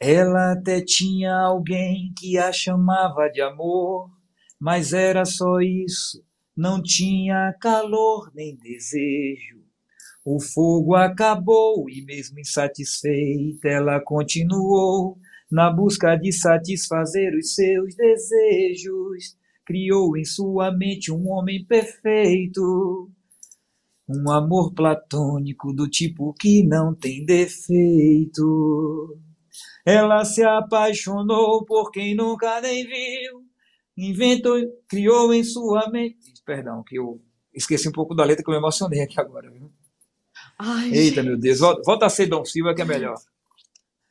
Ela até tinha alguém que a chamava de amor, mas era só isso, não tinha calor nem desejo. O fogo acabou e, mesmo insatisfeita, ela continuou na busca de satisfazer os seus desejos. Criou em sua mente um homem perfeito. Um amor platônico do tipo que não tem defeito. Ela se apaixonou por quem nunca nem viu. Inventou, criou em sua mente. Perdão, que eu esqueci um pouco da letra que eu me emocionei aqui agora. Viu? Ai, Eita, meu Deus. Volta, a ser Dom Silva que é melhor.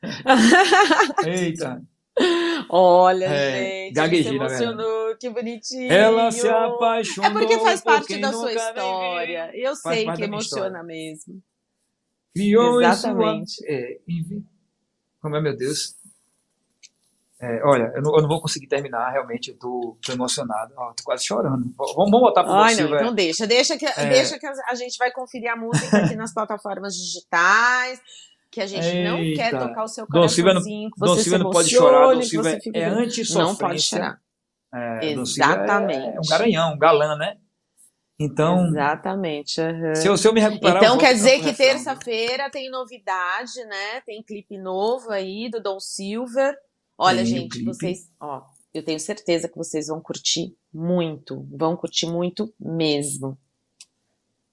Eita. Olha, É, gente, gaguejei, se emocionou, que bonitinho. Ela se apaixonou. É porque faz parte da sua história. Eu Faz sei que emociona mesmo. Criou Exatamente. sua. É, Como é, meu Deus? É, olha, eu não, eu não vou conseguir terminar, realmente, eu tô, tô emocionado. Ó, tô quase chorando. Vamos, vamos botar Dom Ai, não, Silva. então deixa, deixa que, É. deixa que a gente vai conferir a música aqui nas plataformas digitais, que a gente não quer Eita. tocar o seu Dom Silva não- coraçãozinho, que Dom você Silva se não pode chorar, Dom Silva você é, é anti-sofrência. Não pode chorar. É, Dom Silva é- Exatamente. É, um garanhão, um galã, né? Então, Exatamente. aham. se eu, se eu me recuperar. Então quer dizer que terça-feira tem novidade, né? Tem clipe novo aí do Dom Silver. Olha, Tem gente, vocês, ó, eu tenho certeza que vocês vão curtir muito, vão curtir muito mesmo.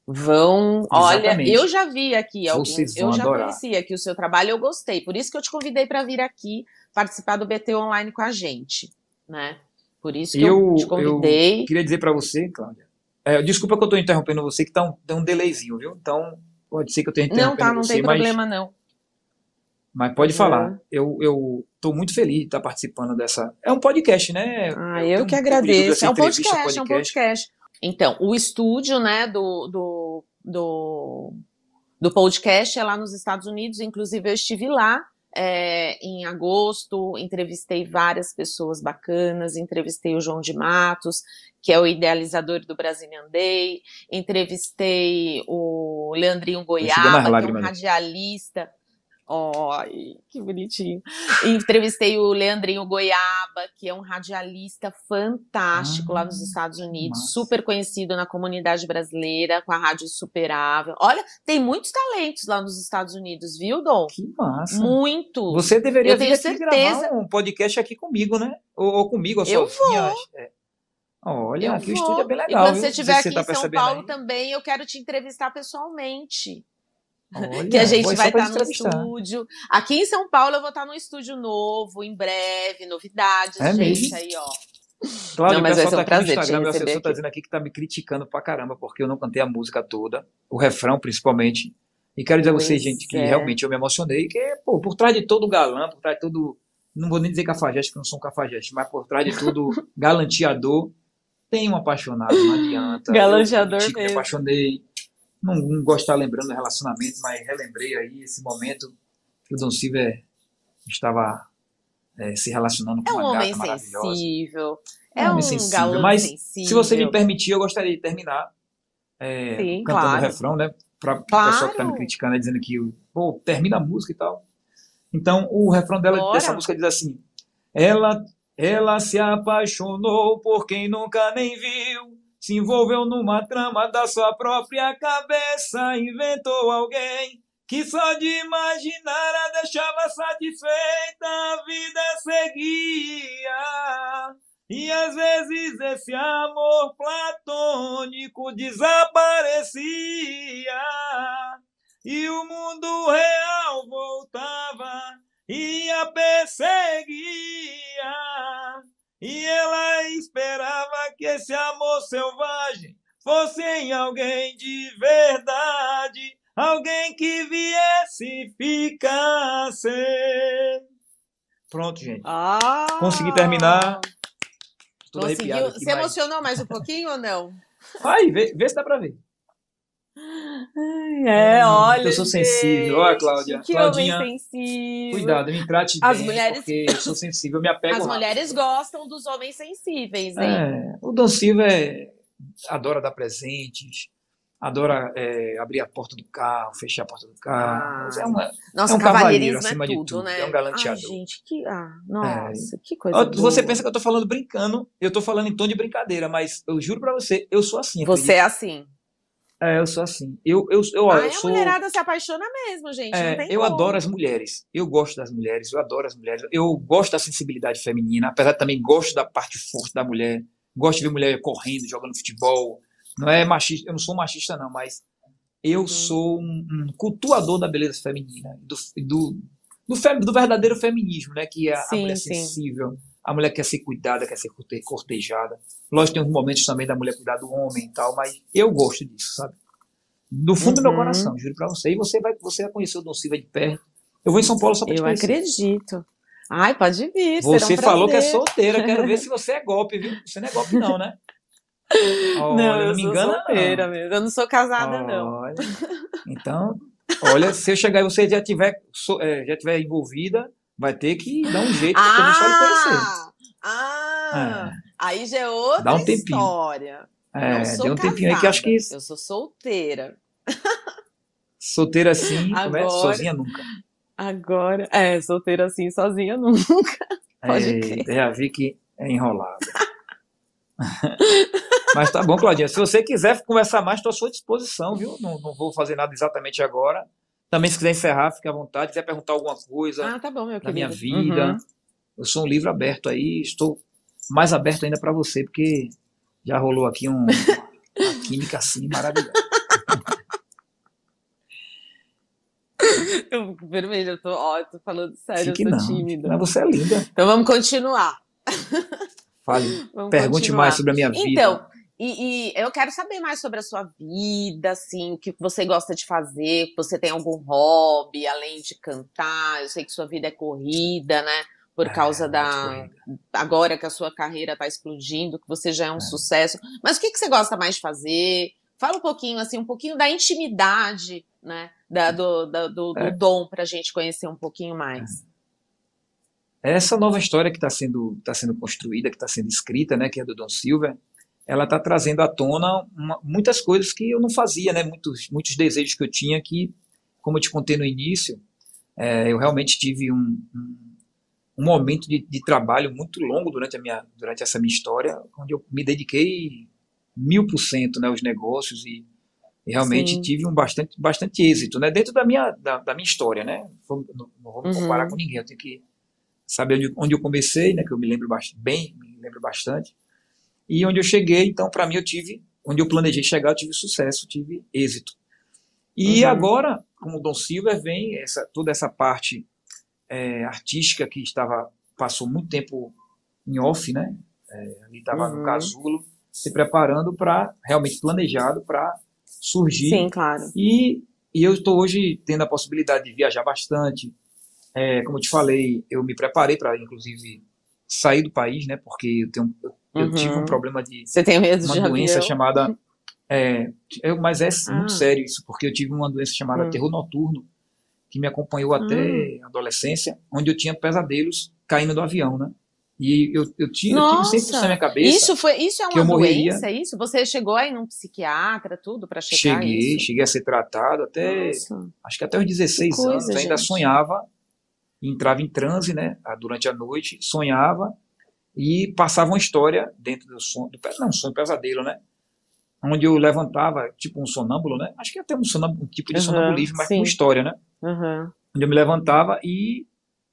Vão, olha, Exatamente. eu já vi aqui alguns, Vocês eu vão já adorar. conhecia aqui o seu trabalho, eu gostei, por isso que eu te convidei para vir aqui participar do BT Online com a gente, né? Por isso que eu, Eu- te convidei. Queria dizer para você, Cláudia. é, desculpa que eu estou interrompendo você, que tá um, tem um delayzinho, viu? Então, pode ser que eu esteja Não, interrompendo tá, não você, tem mas, problema não. mas pode falar. Eu eu estou muito feliz de estar participando dessa. É um podcast, né? Ah, eu um que agradeço. se É um entrevista, podcast, é um podcast. Então, o estúdio, né, do, do, do, do podcast é lá nos Estados Unidos. Inclusive, eu estive lá é, em agosto, entrevistei várias pessoas bacanas, entrevistei o João de Matos, que é o idealizador do Brazilian Day, entrevistei o Leandrinho Goiaba, que é um radialista. Ai, que bonitinho. Entrevistei o Leandrinho Goiaba, que é um radialista fantástico ah, lá nos ah, Estados Unidos, super conhecido na comunidade brasileira, com a Rádio Superável. Olha, tem muitos talentos lá nos Estados Unidos, viu, Dom? Que massa. Muito. Você deveria vir aqui certeza. gravar um podcast aqui comigo, né? Ou, ou comigo, ou eu sozinha. Vou. É. Olha, eu aqui vou. o estúdio é bem legal. E quando viu? você estiver aqui tá em São Paulo aí. também, eu quero te entrevistar pessoalmente. Olha, que a gente vai estar no estúdio. Aqui em São Paulo eu vou estar no estúdio novo, em breve, novidades, é gente, mesmo? aí, ó. Claro, Não, mas o pessoal tá um aqui no Instagram, meu assessor tá dizendo aqui que tá me criticando pra caramba, porque eu não cantei a música toda, o refrão principalmente. E quero dizer a vocês, gente, que é. realmente eu me emocionei, que, pô, por trás de todo galã, por trás de todo. Não vou nem dizer cafajeste, que eu não sou um cafajeste, mas por trás de todo galanteador, tem um apaixonado, não adianta. Galanteador eu, eu, Me apaixonei não, não gosto de estar lembrando do relacionamento, mas relembrei aí esse momento que o Dom Silver estava é, se relacionando com é um uma gata maravilhosa. Sensível. É um homem sensível. Mas sensível. se você me permitir, eu gostaria de terminar é, Sim, cantando claro. o refrão, né? Para o claro. pessoal que está me criticando, dizendo que pô, termina a música e tal. Então, o refrão dela, dessa música diz assim: ela, ela se apaixonou por quem nunca nem viu se envolveu numa trama da sua própria cabeça, inventou alguém que só de imaginar a deixava satisfeita, a vida seguia. E às vezes esse amor platônico desaparecia e o mundo real voltava e a perseguia. E ela esperava que esse amor selvagem fosse em alguém de verdade, alguém que viesse e ficasse. Pronto, gente. Ah, Consegui terminar. Estou aqui, Se emocionou mais um pouquinho ou não? Vai, vê, vê se dá para ver. É, olha. Eu sou sensível. Olha, Cláudia. Que Claudinha, homem sensível. Cuidado, me trate As bem, mulheres... porque eu sou sensível, me apego As rápido. mulheres gostam dos homens sensíveis, hein? É, o Don Silva é, adora dar presentes, adora é, abrir a porta do carro, fechar a porta do carro. Ah, é, uma, nossa, é um cavalheirismo acima é tudo, de tudo. né? É um galanteador. Ai, gente, que. Ah, nossa, é. que coisa. Você boa. pensa que eu tô falando brincando, eu tô falando em tom de brincadeira, mas eu juro pra você, eu sou assim. Você é assim. É, eu sou assim. Eu, eu, eu, Ai, eu sou... a mulherada se apaixona mesmo, gente. É, eu como. adoro as mulheres. Eu gosto das mulheres, eu adoro as mulheres. Eu gosto da sensibilidade feminina, apesar de também gosto da parte forte da mulher. Gosto de ver mulher correndo, jogando futebol. Não é machista, eu não sou machista, não, mas eu uhum. sou um, um, cultuador da beleza feminina, do, do, do, fem, do verdadeiro feminismo, né? Que é sim, a mulher sim. sensível, a mulher quer ser cuidada, quer ser cortejada. Lógico, tem uns momentos também da mulher cuidar do homem e tal, mas eu gosto disso, sabe? No fundo uhum. do meu uhum. coração, juro pra você. E você vai, você vai conhecer o Dom Silva de perto. Eu vou em São Paulo só pra eu te conhecer. Eu acredito. Ai, pode vir. Você um falou que é solteira, quero ver se você é golpe, viu? Você não é golpe, não, né? Olha, não, eu não me engana, solteira não. mesmo. Eu não sou casada, olha, não. Então, olha, se eu chegar e você já tiver, é, já tiver envolvida, vai ter que dar um jeito pra ah, só lhe conhecer. Ah, é. aí já é outra Dá um tempinho. história. É, deu um tempinho casada, aí que acho que. Eu sou solteira. Solteira assim, é? Agora, é? sozinha nunca. Agora, é, solteira assim, sozinha nunca. Pode é, crer. Já vi que é enrolado. Mas tá bom, Claudinha. Se você quiser conversar mais, estou à sua disposição, viu? Não, não vou fazer nada exatamente agora. Também, se quiser encerrar, fique à vontade. Se quiser perguntar alguma coisa ah, tá bom, da minha vida, uhum. eu sou um livro aberto aí. Estou mais aberto ainda para você, porque já rolou aqui um, uma química assim maravilhosa. Eu vermelho, eu tô, ó, eu tô falando sério, Fique eu tô tímida. Mas você é linda. Então vamos continuar. Fale. Vamos Pergunte continuar. mais sobre a minha vida. Então, e, e, eu quero saber mais sobre a sua vida, assim, o que você gosta de fazer, você tem algum hobby, além de cantar, eu sei que sua vida é corrida, né? Por é, causa da. Agora que a sua carreira está explodindo, que você já é um é. sucesso. Mas o que, que você gosta mais de fazer? Fala um pouquinho, assim, um pouquinho da intimidade, né? Da, do, da, do, do é. dom para a gente conhecer um pouquinho mais. Essa nova história que está sendo, tá sendo construída, que está sendo escrita, né, que é do Dom Silva, ela está trazendo à tona uma, muitas coisas que eu não fazia, né, muitos, muitos desejos que eu tinha que, como eu te contei no início, é, eu realmente tive um, um, um momento de, de, trabalho muito longo durante, a minha, durante essa minha história, onde eu me dediquei mil por cento né, aos negócios e, e realmente Sim. tive um bastante, bastante êxito né, dentro da minha, da, da minha história. Né? Não, não vou me comparar uhum. com ninguém, eu tenho que saber onde, onde eu comecei, né, que eu me lembro bem, me lembro bastante, e onde eu cheguei, então, para mim, eu tive, onde eu planejei chegar, eu tive sucesso, tive êxito. E uhum. agora, como o Dom Silver, vem essa, toda essa parte é, artística que estava passou muito tempo em off, né? É, ali estava uhum. no casulo, se preparando para realmente planejado para surgir. Sim, claro. E, e eu estou hoje tendo a possibilidade de viajar bastante. É, como eu te falei, eu me preparei para, inclusive, sair do país, né? Porque eu tenho eu, uhum. tive um problema de Você tem medo uma de doença avião? chamada é, eu, mas é ah. muito sério isso, porque eu tive uma doença chamada hum. terror noturno, que me acompanhou até hum. a adolescência, onde eu tinha pesadelos caindo do avião, né? E eu, eu, tinha, eu tive sempre isso na minha cabeça. Isso, foi, isso é uma doença, é isso? Você chegou aí num psiquiatra, tudo, para chegar Cheguei, isso? cheguei a ser tratado até, Nossa. acho que até os 16 coisa, anos, ainda gente. sonhava, entrava em transe, né, durante a noite, sonhava e passava uma história dentro do sonho, do, não, um sonho pesadelo, né? onde eu levantava, tipo um sonâmbulo, né? Acho que até um, um tipo de uhum, sonambulismo, mas sim. com história, né? Uhum. Onde eu me levantava e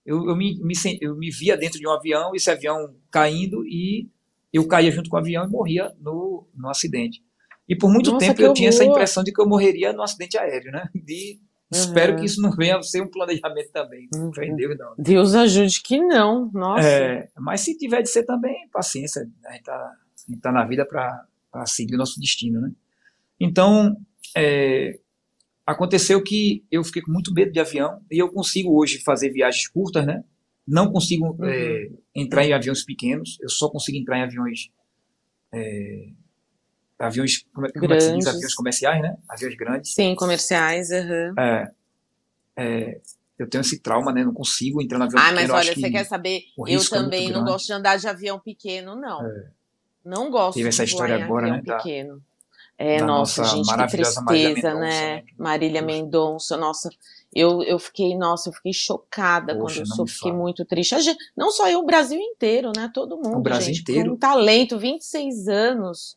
eu, eu, me, me, eu me via dentro de um avião, esse avião caindo e eu caía junto com o avião e morria no, no acidente. E por muito Nossa, tempo eu horror. tinha essa impressão de que eu morreria no acidente aéreo, né? De, uhum. Espero que isso não venha a ser um planejamento também. Uhum. Deus, não. Deus ajude que não, nossa. É, mas se tiver de ser também, paciência. A gente tá, gente tá na vida para para seguir o nosso destino, né? Então, é, aconteceu que eu fiquei com muito medo de avião e eu consigo hoje fazer viagens curtas, né? Não consigo uhum. é, entrar em aviões pequenos, eu só consigo entrar em aviões é, aviões, como é, como é que se diz? Aviões comerciais, né? Aviões grandes. Sim, comerciais, uhum. é, é, eu tenho esse trauma, né? Não consigo entrar no avião ah, pequeno. Ah, mas olha, você quer saber? Eu também não gosto de andar de avião pequeno, não. É. Não gosto Teve essa história agora, né? Pequeno. É, da nossa, nossa, gente, que tristeza, Marília né? né? Marília Mendonça, nossa. Eu, eu fiquei, nossa, eu fiquei chocada Poxa, quando eu soube, fiquei muito triste. Não só eu, o Brasil inteiro, né? Todo mundo, o Brasil gente, inteiro. com um talento, 26 anos,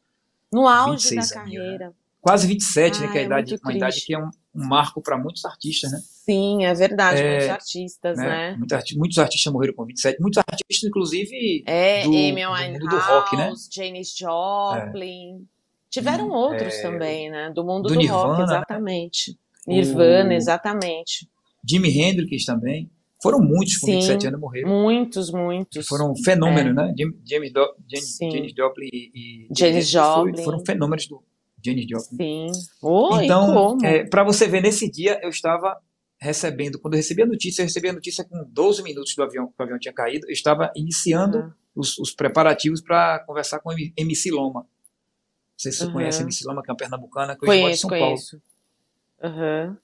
no auge da né? carreira. Anos, Quase 27, né? Que é a idade, uma idade que é um, um marco para muitos artistas, né? Sim, é verdade, é, muitos artistas, né? né? Muitos, artistas, muitos artistas morreram com 27, muitos artistas, inclusive, é, do, Amy do, do rock, né? Janis Joplin. É. Tiveram outros é, também, né? Do mundo do, do Nirvana, rock, exatamente. Nirvana, o... exatamente. Jimi Hendrix também. Foram muitos com Sim, 27 anos morreram. Muitos, muitos. Foram fenômenos, é. né? James, Do, Janis Joplin e. Janis Joplin. Foram fenômenos do, Janis Joplin. Sim. Oh, então, é, para você ver, nesse dia eu estava recebendo, quando eu recebi a notícia, eu recebi a notícia com 12 minutos do avião, que o avião tinha caído, eu estava iniciando uhum. os, os, preparativos para conversar com MC Loma. Não sei se você uhum. conhece MC Loma, que é uma pernambucana, que conheço, São conheço. Paulo. Uhum.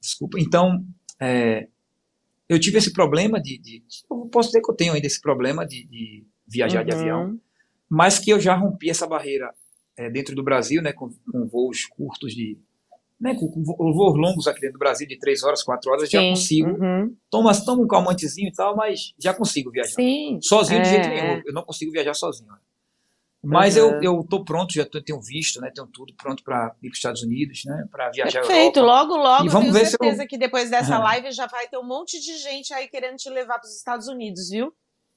Desculpa. Então, é, eu tive esse problema de, de, Eu posso dizer que eu tenho ainda esse problema de, de viajar de avião, uhum. mas que eu já rompi essa barreira é, dentro do Brasil, né, com, com voos curtos de né, com, com voos longos aqui dentro do Brasil, de três horas, quatro horas, Sim, já consigo. Uhum. Toma, toma um calmantezinho e tal, mas já consigo viajar. Sim, sozinho é, de jeito nenhum. É. Eu não consigo viajar sozinho. Mas uhum. eu, eu tô pronto, já tô, tenho visto, né? Tenho tudo pronto para ir para os Estados Unidos, né? Para viajar Perfeito, logo, logo. E vamos tenho ver certeza se eu... que depois dessa uhum. live já vai ter um monte de gente aí querendo te levar para os Estados Unidos, viu?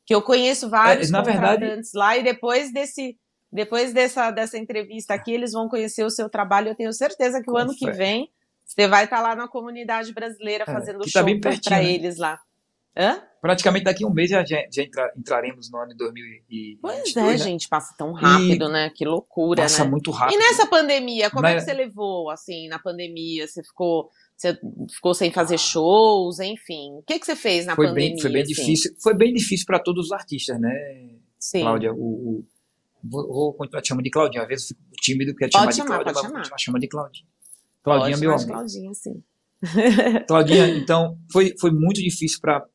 Que eu conheço vários é, na verdade lá e depois desse depois dessa, dessa entrevista aqui, eles vão conhecer o seu trabalho. Eu tenho certeza que o ano que vem você vai estar lá na comunidade brasileira é, fazendo é, show tá para né? eles lá. Hã? Praticamente daqui a um mês já, já entra, entraremos no ano de 2020. Pois é, né? gente, passa tão rápido, e né? Que loucura, passa né? muito rápido. E nessa pandemia, como na... é que você levou, assim, na pandemia? Você ficou, você ficou sem fazer shows, enfim. O que, que você fez na foi pandemia? Bem, foi bem assim? difícil. Foi bem difícil para todos os artistas, né, Sim. Cláudia? O, o, vou, vou continuar te chamando de Claudinha. Às vezes eu fico tímido, quero te chamar, chamar de Cláudia, mas vou continuar chamando de Claudinha. Claudinha, Pode meu amor. Claudinha, sim. Claudinha, então, foi, foi muito difícil para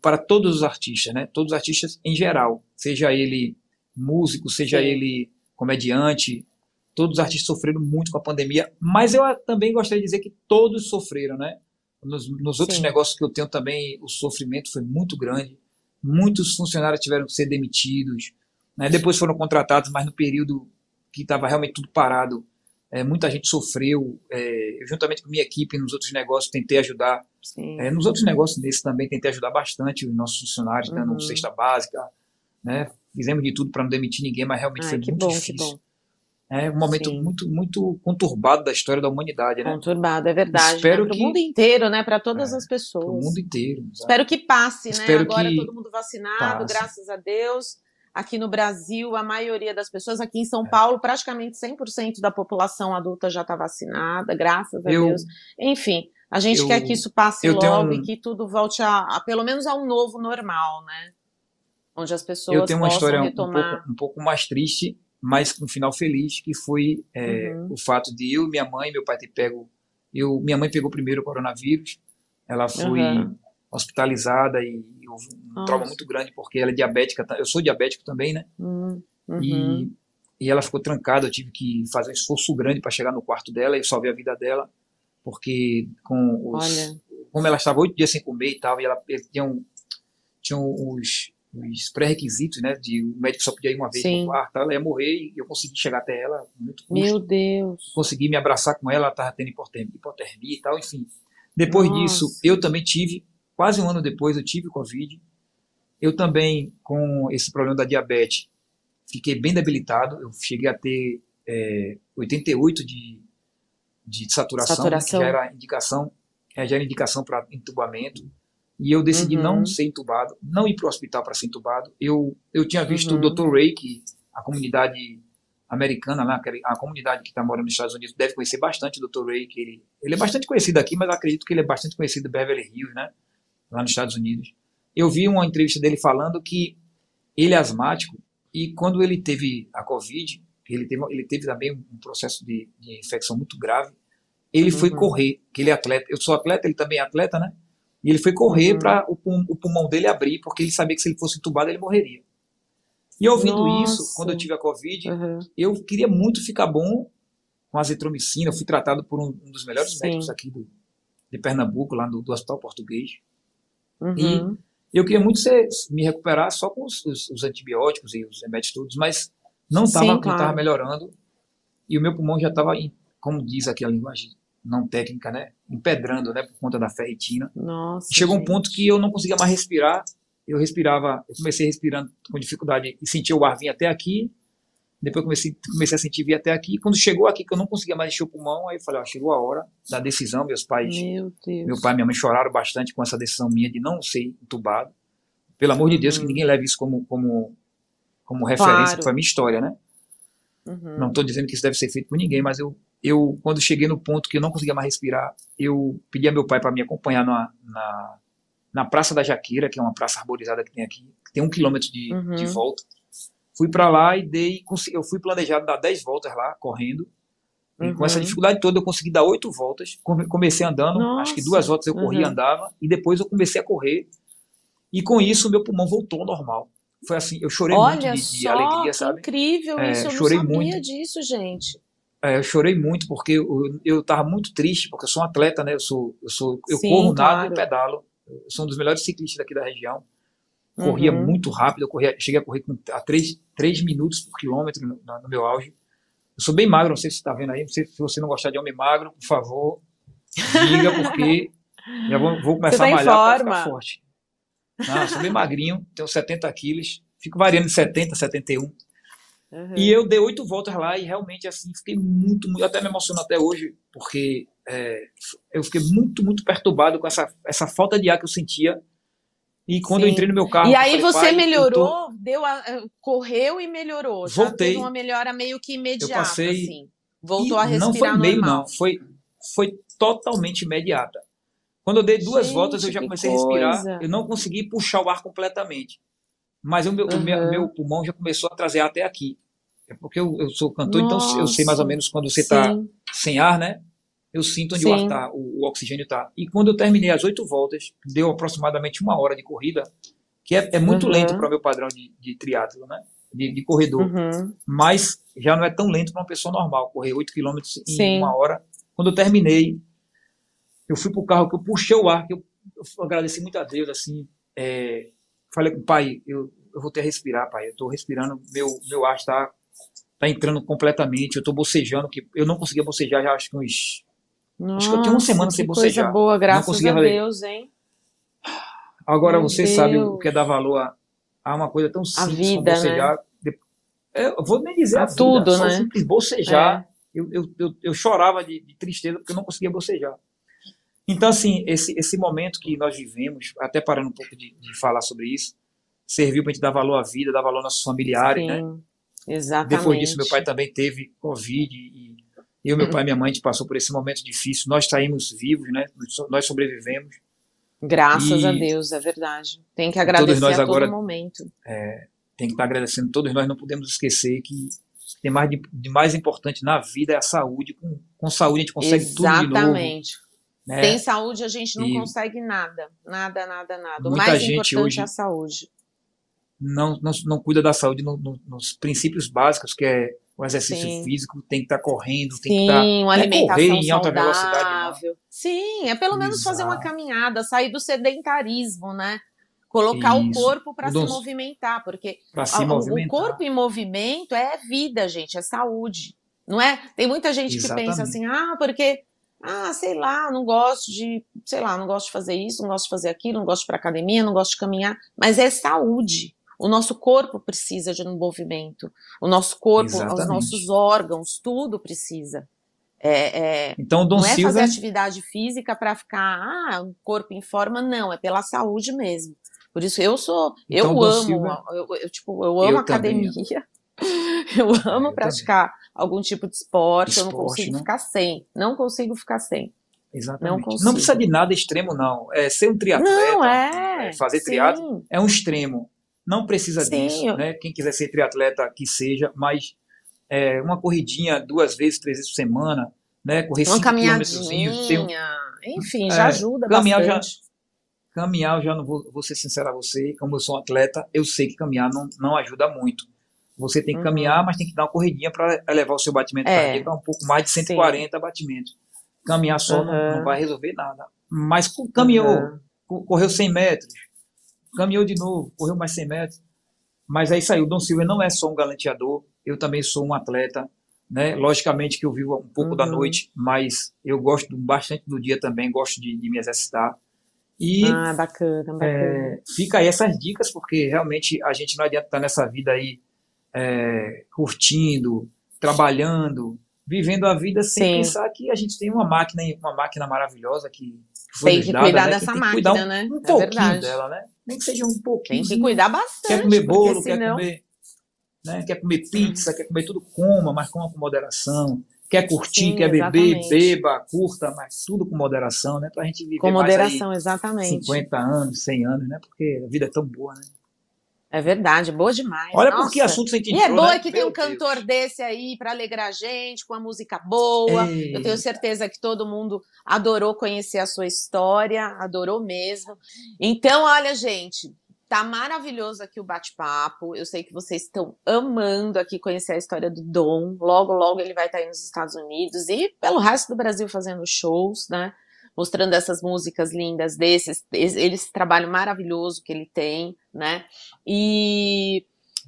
para todos os artistas, né? Todos os artistas em geral, seja ele músico, seja Sim. ele comediante, todos os artistas sofreram muito com a pandemia, mas eu também gostaria de dizer que todos sofreram, né? Nos, nos outros Sim. negócios que eu tenho também, o sofrimento foi muito grande. Muitos funcionários tiveram que ser demitidos. Né? Depois foram contratados, mas no período que estava realmente tudo parado, é, muita gente sofreu. É, juntamente com minha equipe, nos outros negócios, tentei ajudar. É, nos outros negócios nesse também, tentei ajudar bastante os nossos funcionários, uhum. dando cesta básica. Né? Fizemos de tudo para não demitir ninguém, mas realmente Ai, foi muito bom, difícil. É um momento Sim. muito muito conturbado da história da humanidade, né? Conturbado, é verdade. Espero né? Para o mundo inteiro, né? Para todas é, as pessoas. Para o mundo inteiro. Espero que passe, né? Espero né? Agora todo mundo vacinado, passe. graças a Deus. Aqui no Brasil, a maioria das pessoas, aqui em São é. Paulo, praticamente 100% da população adulta já está vacinada, graças a eu, Deus. Enfim, a gente eu, quer que isso passe logo um, e que tudo volte a, a, pelo menos a um novo normal, né? Onde as pessoas Eu tenho uma história retomar... um, pouco, um pouco mais triste, mas com um final feliz, que foi é, uhum. o fato de eu, minha mãe, meu pai ter pego. Eu, minha mãe pegou primeiro o coronavírus, ela foi uhum. hospitalizada e um trauma muito grande porque ela é diabética. Eu sou diabético também, né? Uhum. E, e ela ficou trancada. Eu tive que fazer um esforço grande para chegar no quarto dela e salvar a vida dela, porque com os, como ela estava oito dias sem comer e tal, e ela tinha, um, tinha os os pré-requisitos, né? De o médico só podia ir uma vez Sim. no quarto, ela ia morrer e eu consegui chegar até ela muito custo. Meu Deus. Consegui me abraçar com ela, ela estava tendo hipotermia, hipotermia e tal, enfim. Depois Nossa. disso, eu também tive, quase um ano depois, eu tive Covid. Eu também, com esse problema da diabetes, fiquei bem debilitado. Eu cheguei a ter é, 88 de, de saturação, saturação. Né, que já era indicação, já era indicação para entubamento e eu decidi uhum. não ser entubado, não ir para o hospital para ser entubado. Eu, eu tinha visto uhum. o Dr. Ray, que a comunidade americana lá, a comunidade que está morando nos Estados Unidos deve conhecer bastante o Dr. Ray, que ele, ele é bastante conhecido aqui, mas acredito que ele é bastante conhecido em Beverly Hills, né, lá nos Estados Unidos. Eu vi uma entrevista dele falando que ele é asmático e quando ele teve a Covid, ele teve, ele teve também um processo de, de infecção muito grave, ele uhum. foi correr, que ele é atleta, eu sou atleta, ele também é atleta, né, e ele foi correr uhum. para o, o, pulmão dele abrir, porque ele sabia que se ele fosse entubado ele morreria. E ouvindo Nossa. isso, quando eu tive a Covid, uhum. eu queria muito ficar bom com azitromicina. Eu fui tratado por um, um dos melhores Sim. médicos aqui do, de Pernambuco, lá do, do Hospital Português. Uhum. E eu queria muito ser, me recuperar só com os, os, os, antibióticos e os remédios todos, mas não estava claro. melhorando. E o meu pulmão já estava, como diz aqui a linguagem não técnica, né? Empedrando, né? Por conta da ferritina. Nossa. Chegou gente. um ponto que eu não conseguia mais respirar. Eu respirava, eu comecei respirando com dificuldade e sentia o ar vir até aqui. Depois comecei, comecei a sentir vir até aqui. Quando chegou aqui, que eu não conseguia mais encher o pulmão, aí eu falei, ó, chegou a hora da decisão. Meus pais, meu, meu pai e minha mãe choraram bastante com essa decisão minha de não ser entubado. Pelo amor de Deus, que uhum. ninguém leve isso como, como, como referência, claro. que foi a minha história, né? Uhum. Não estou dizendo que isso deve ser feito por ninguém, mas eu eu, quando cheguei no ponto que eu não conseguia mais respirar, eu pedi a meu pai para me acompanhar na, na, na, Praça da Jaqueira, que é uma praça arborizada que tem aqui, que tem um quilômetro de, uhum. de volta. Fui para lá e dei, eu fui planejado dar 10 voltas lá, correndo. Uhum. com essa uhum. dificuldade toda, eu consegui dar oito voltas. Comecei andando, Nossa. acho que duas voltas eu corria uhum. andava, e depois eu comecei a correr. E com isso, meu pulmão voltou ao normal. Foi assim, eu chorei Olha muito de, de alegria, sabe? incrível é, isso, eu chorei não sabia muito. disso, gente. É, eu chorei muito porque eu estava muito triste, porque eu sou um atleta, né? Eu sou, eu sou, eu Sim, corro, claro. nado e pedalo. Eu sou um dos melhores ciclistas daqui da região. Corria uhum. muito rápido, eu corria, cheguei a correr com, a 3, 3 minutos por quilômetro no, no, meu auge. Eu sou bem magro, não sei se você está vendo aí, não sei se você não gostar de homem magro, por favor, diga, porque já vou, vou começar a tá malhar para ficar forte. Não, eu sou bem magrinho, tenho 70 quilos, fico variando de 70, 71. Uhum. E eu dei oito voltas lá e realmente assim fiquei muito, muito até me emociono até hoje porque é, eu fiquei muito, muito perturbado com essa, essa falta de ar que eu sentia. E quando Sim. eu entrei no meu carro. E aí falei, você melhorou, tô... deu a, eh, correu e melhorou. Voltei. Teve uma melhora meio que imediata. Eu passei. Assim. Voltou a respirar. Não foi meio, normal. não. Foi, foi totalmente imediata. Quando eu dei duas Gente, voltas, eu já comecei coisa. a respirar. Eu não consegui puxar o ar completamente mas o meu, uhum. o meu, meu, pulmão já começou a trazer até aqui. É porque eu, eu sou cantor, Nossa. então eu sei mais ou menos quando você está sem ar, né? Eu sinto onde o ar está, o, o, oxigênio está. E quando eu terminei as oito voltas, deu aproximadamente uma hora de corrida, que é, é muito uhum. lento para o meu padrão de, de triatlo, né? De, de corredor. Uhum. Mas já não é tão lento para uma pessoa normal, correr oito quilômetros em Sim. uma hora. Quando eu terminei, eu fui pro carro, que eu puxei o ar, que eu, eu agradeci muito a Deus, assim, é, falei com o pai, eu, eu vou ter a respirar, pai, eu tô respirando, meu, meu ar está tá entrando completamente, eu tô bocejando, que eu não conseguia bocejar já acho que uns... Nossa, acho que eu tinha uma semana sem bocejar. coisa boa, graças conseguia a fazer. Deus, hein? Agora Meu você sabe o Deus. que é dar valor a, a uma coisa tão simples vida, como bocejar. De- Eu vou nem dizer A a vida, tudo, só né? simples bocejar. É. Eu, eu, eu, eu chorava de, de tristeza porque eu não conseguia bocejar. Então, assim, esse, esse momento que nós vivemos, até parando um pouco de, de falar sobre isso, serviu para a gente dar valor à vida, dar valor aos nossos familiares, né? Sim, exatamente. Depois disso, meu pai também teve Covid e eu, meu pai e minha mãe, a gente passou por esse momento difícil. Nós saímos vivos, né? Nós sobrevivemos. Graças E- a Deus, é verdade. Tem que agradecer nós a agora- todo momento. tem que estar agradecendo. Todos nós não podemos esquecer que tem mais de, de mais importante na vida é a saúde. Com, com saúde a gente consegue tudo de novo. Exatamente. Né? Sem saúde a gente não E- consegue nada. Nada, nada, nada. O Muita mais gente importante é a saúde. Não, não, não cuida da saúde no- no- nos princípios básicos, que é o exercício Sim. físico, tem que estar correndo, tem que Sim, estar. uma não é alimentação correr em alta velocidade, não. saudável. Sim, é pelo menos fazer uma Exato. caminhada, sair do sedentarismo, né? Colocar o Isso. corpo para O se movimentar, porque se a- o- movimentar. o corpo em movimento é vida, gente, é saúde. Não é? Tem muita gente que pensa Exatamente. assim: "Ah, porque ah, sei lá, não gosto de, sei lá, não gosto de fazer isso, não gosto de fazer aquilo, não gosto de ir para academia, não gosto de caminhar", mas é saúde. O nosso corpo precisa de um movimento. O nosso corpo, os Exatamente. nossos órgãos, tudo precisa. É, é, Então, Dom não é fazer Silva. atividade física para ficar, ah, um corpo em forma, não, é pela saúde mesmo. Por isso eu sou, Então, eu Dom amo, Silva- eu, eu, tipo, eu amo Eu também. academia. Eu amo eu praticar algum tipo de esporte, eu não Esporte, consigo né? ficar sem. Não consigo ficar sem. Exatamente. Não Não, precisa de nada extremo, não. É ser um triatleta. não, é. é, fazer sim. triatlo é um extremo. Não precisa Sim, disso, eu- né? Quem quiser ser triatleta, que seja, mas é, uma corridinha duas vezes, três vezes por semana, né? Correr Uma cinco quilômetros, caminhadinha, um- enfim, É, já ajuda caminhar já- bastante. caminhar, eu já não vou, vou ser sincero a você, como eu sou um atleta, eu sei que caminhar não, não ajuda muito. Você tem que Uhum. caminhar, mas tem que dar uma corridinha para elevar o seu batimento É. cardíaco a um pouco mais de 140 batimentos. Caminhar só não, Uhum. não vai resolver nada. Mas caminhou, Uhum. co- correu 100 metros, caminhou de novo, correu mais 100 metros. Mas é isso aí, o Dom Silva não é só um galanteador, eu também sou um atleta, né? Logicamente que eu vivo um pouco da Uhum. noite, mas eu gosto bastante do dia também, gosto de, de me exercitar. E Ah, bacana, bacana. é, fica aí essas dicas, porque realmente a gente não adianta estar nessa vida aí é, curtindo, trabalhando, vivendo a vida sem Sim. pensar que a gente tem uma máquina, uma máquina maravilhosa que Tem nos que cuidar né, dessa tem que máquina, cuidar um, né? um É pouquinho verdade. dela, né? Nem que seja um Tem pouquinho. que cuidar bastante. Quer comer bolo, porque quer senão... comer, né? Quer comer pizza, quer comer tudo, coma, mas coma com moderação. Quer curtir, Sim, quer beber, exatamente. beba, curta, mas tudo com moderação, né? Pra gente viver Com mais aí moderação, exatamente. 50 anos, 100 anos, né? Porque a vida é tão boa, né? É verdade, boa demais. Olha Nossa. por que assunto você E é boa né? que tem Meu um cantor Deus. desse aí para alegrar a gente, com a música boa. Ei, Eu tenho certeza que todo mundo adorou conhecer a sua história, adorou mesmo. Então, olha, gente, tá maravilhoso aqui o bate-papo. Eu sei que vocês estão amando aqui conhecer a história do Dom. Logo, logo ele vai estar aí nos Estados Unidos e pelo resto do Brasil fazendo shows, né? Mostrando essas músicas lindas desses, esse, trabalho maravilhoso que ele tem, né? E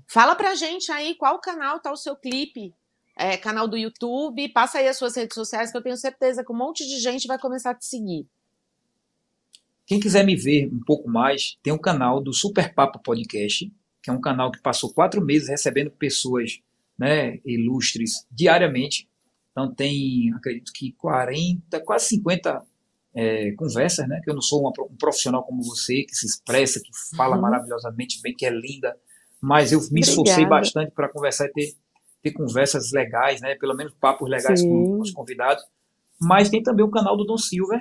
fala pra gente aí qual canal tá o seu clipe é, canal do YouTube, passa aí as suas redes sociais, que eu tenho certeza que um monte de gente vai começar a te seguir. Quem quiser me ver um pouco mais, tem um canal do Super Papo Podcast, que é um canal que passou quatro meses recebendo pessoas né, ilustres diariamente. Então tem, acredito que 40, quase 50 é, conversas, né? Que eu não sou uma, um profissional como você, que se expressa, que fala Uhum. maravilhosamente bem, que é linda, mas eu me esforcei Obrigada. bastante para conversar e ter, ter conversas legais, né? Pelo menos papos legais Sim. com os convidados. Mas tem também o canal do Dom Silver,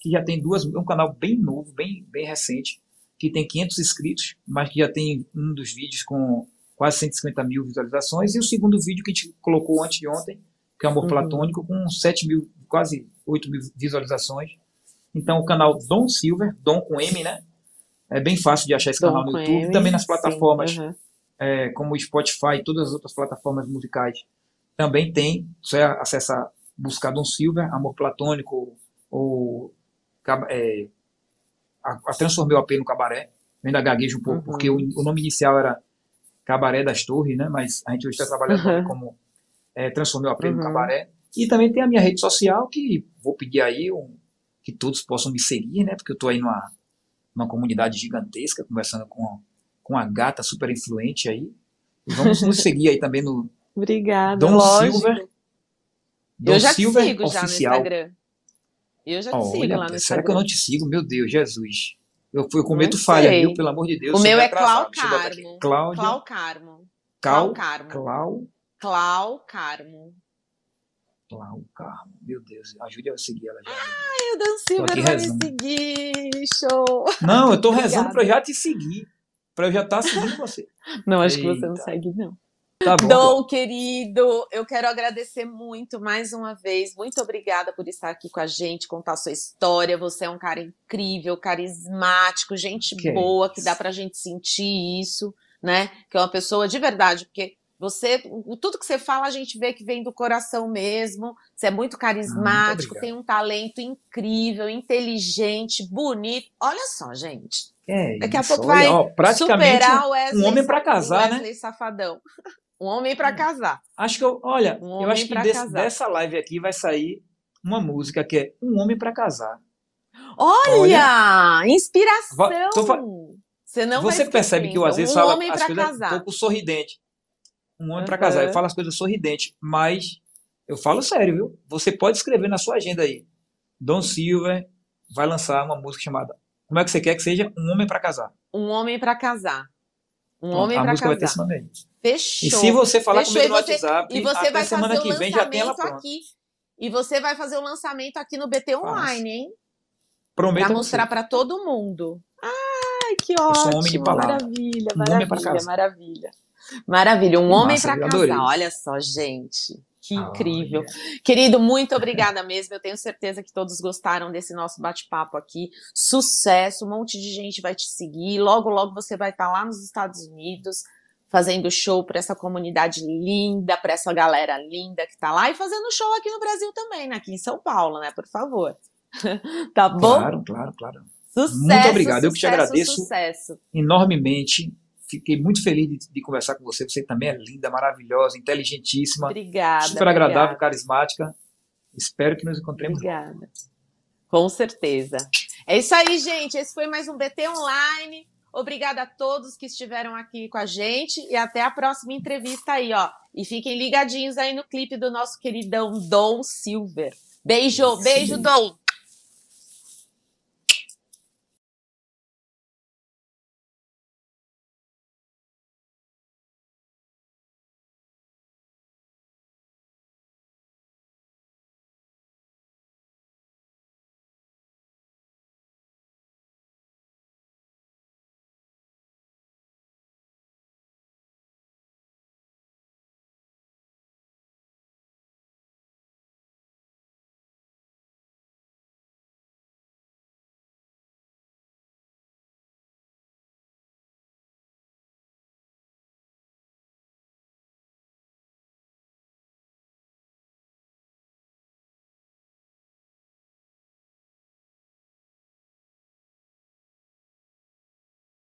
que já tem duas, é um canal bem novo, bem, bem recente, que tem 500 inscritos, mas que já tem um dos vídeos com quase 150 mil visualizações, e o segundo vídeo que a gente colocou antes de ontem, que é Amor Uhum. Platônico, com 7 mil, quase 8 mil visualizações. Então, o canal Dom Silver, Dom com M, né? É bem fácil de achar esse Dom canal no YouTube, M, também nas sim, plataformas aham. é, como o Spotify e todas as outras plataformas musicais também tem. Só é acessar, buscar Dom Silver, Amor Platônico ou é, a, a transformei o AP no cabaré. Eu ainda gaguejo um pouco, Uhum. porque o, o nome inicial era Cabaré das Torres, né? Mas a gente hoje está trabalhando Uhum. como é, transformei o AP no Uhum. cabaré. E também tem a minha rede social, que vou pedir aí um, que todos possam me seguir, né? Porque eu estou aí numa, numa comunidade gigantesca, conversando com, com uma gata super influente aí. E vamos nos seguir aí também no Obrigada, Dom lógico. Silver. Dom eu já te Silver sigo já no Oficial. Instagram. Eu já te sigo Olha, lá no será Instagram. que eu não te sigo? Meu Deus, Jesus. Eu, eu cometo Não falha, sei. viu? Pelo amor de Deus. O meu é Clau. Carmo. Cláudia. Clau Carmo. Cal, Clau Carmo. Clau, Clau Carmo. Clau, Carmo. Meu Deus, ajude eu a seguir ela já. Ai, o Dan Silver vai me rezando. seguir. Show. Não, eu tô Obrigada. rezando pra eu já te seguir. Pra eu já estar seguindo você. Não, acho que você não Eita. segue, não. Tá bom. Dom, querido, eu quero agradecer muito mais uma vez. Muito obrigada por estar aqui com a gente, contar sua história. Você é um cara incrível, carismático, gente Que boa, isso. que dá pra gente sentir isso, né? Que é uma pessoa de verdade, porque você, o- tudo que você fala, a gente vê que vem do coração mesmo. Você é muito carismático, obrigado. tem um talento incrível, inteligente, bonito. Olha só, gente. É Daqui a isso, pouco olha, vai ó, praticamente, superar o Wesley, um homem pra Sa- casar, né? Wesley Safadão. Um homem pra casar. acho que eu, olha, Um eu acho que desse- dessa live aqui vai sair uma música que é Um Homem pra Casar. Olha, inspiração. Va- tô Você não Você percebe que eu às vezes um falo homem as coisas um casar. pouco sorridente. Um homem pra Aham. casar. Eu falo as coisas sorridente, mas eu falo sério, viu? Você pode escrever na sua agenda aí. Dom Silver vai lançar uma música chamada Como é que você quer que seja? Um Homem pra Casar. Um homem pra casar. Um Pronto, homem a pra música vai ter esse casar. nome aí. Fechou. E se você falar Fechou, comigo no você- WhatsApp, E você vai semana fazer que vem já tem ela pronta. aqui. E você vai fazer o lançamento aqui no BT Online, hein? Prometo Pra a mostrar pra todo mundo. Ai, que sou um ótimo. homem de palavra. Maravilha, Um maravilha, casar. maravilha. Maravilha, um homem eu casar. Olha só, gente. Que incrível. Olha. Querido, muito obrigada mesmo. Eu tenho certeza que todos gostaram desse nosso bate-papo aqui. Sucesso, um monte de gente vai te seguir. Logo, logo você vai estar lá nos Estados Unidos fazendo show para essa comunidade linda, para essa galera linda que tá lá e fazendo show aqui no Brasil também, né? aqui em São Paulo, né? Por favor. tá bom? Claro, claro, claro. Sucesso. Muito obrigado. Eu que te agradeço. Sucesso. Enormemente. Fiquei muito feliz de, de conversar com você. Você também é linda, maravilhosa, inteligentíssima, Obrigada. super agradável, obrigada. carismática. Espero que nos encontremos. Obrigada. Com certeza. É isso aí, gente. Esse foi mais um BT Online. Obrigada a todos que estiveram aqui com a gente e até a próxima entrevista aí, ó. E fiquem ligadinhos aí no clipe do nosso queridão Dom Silver. Beijo, beijo, Dom.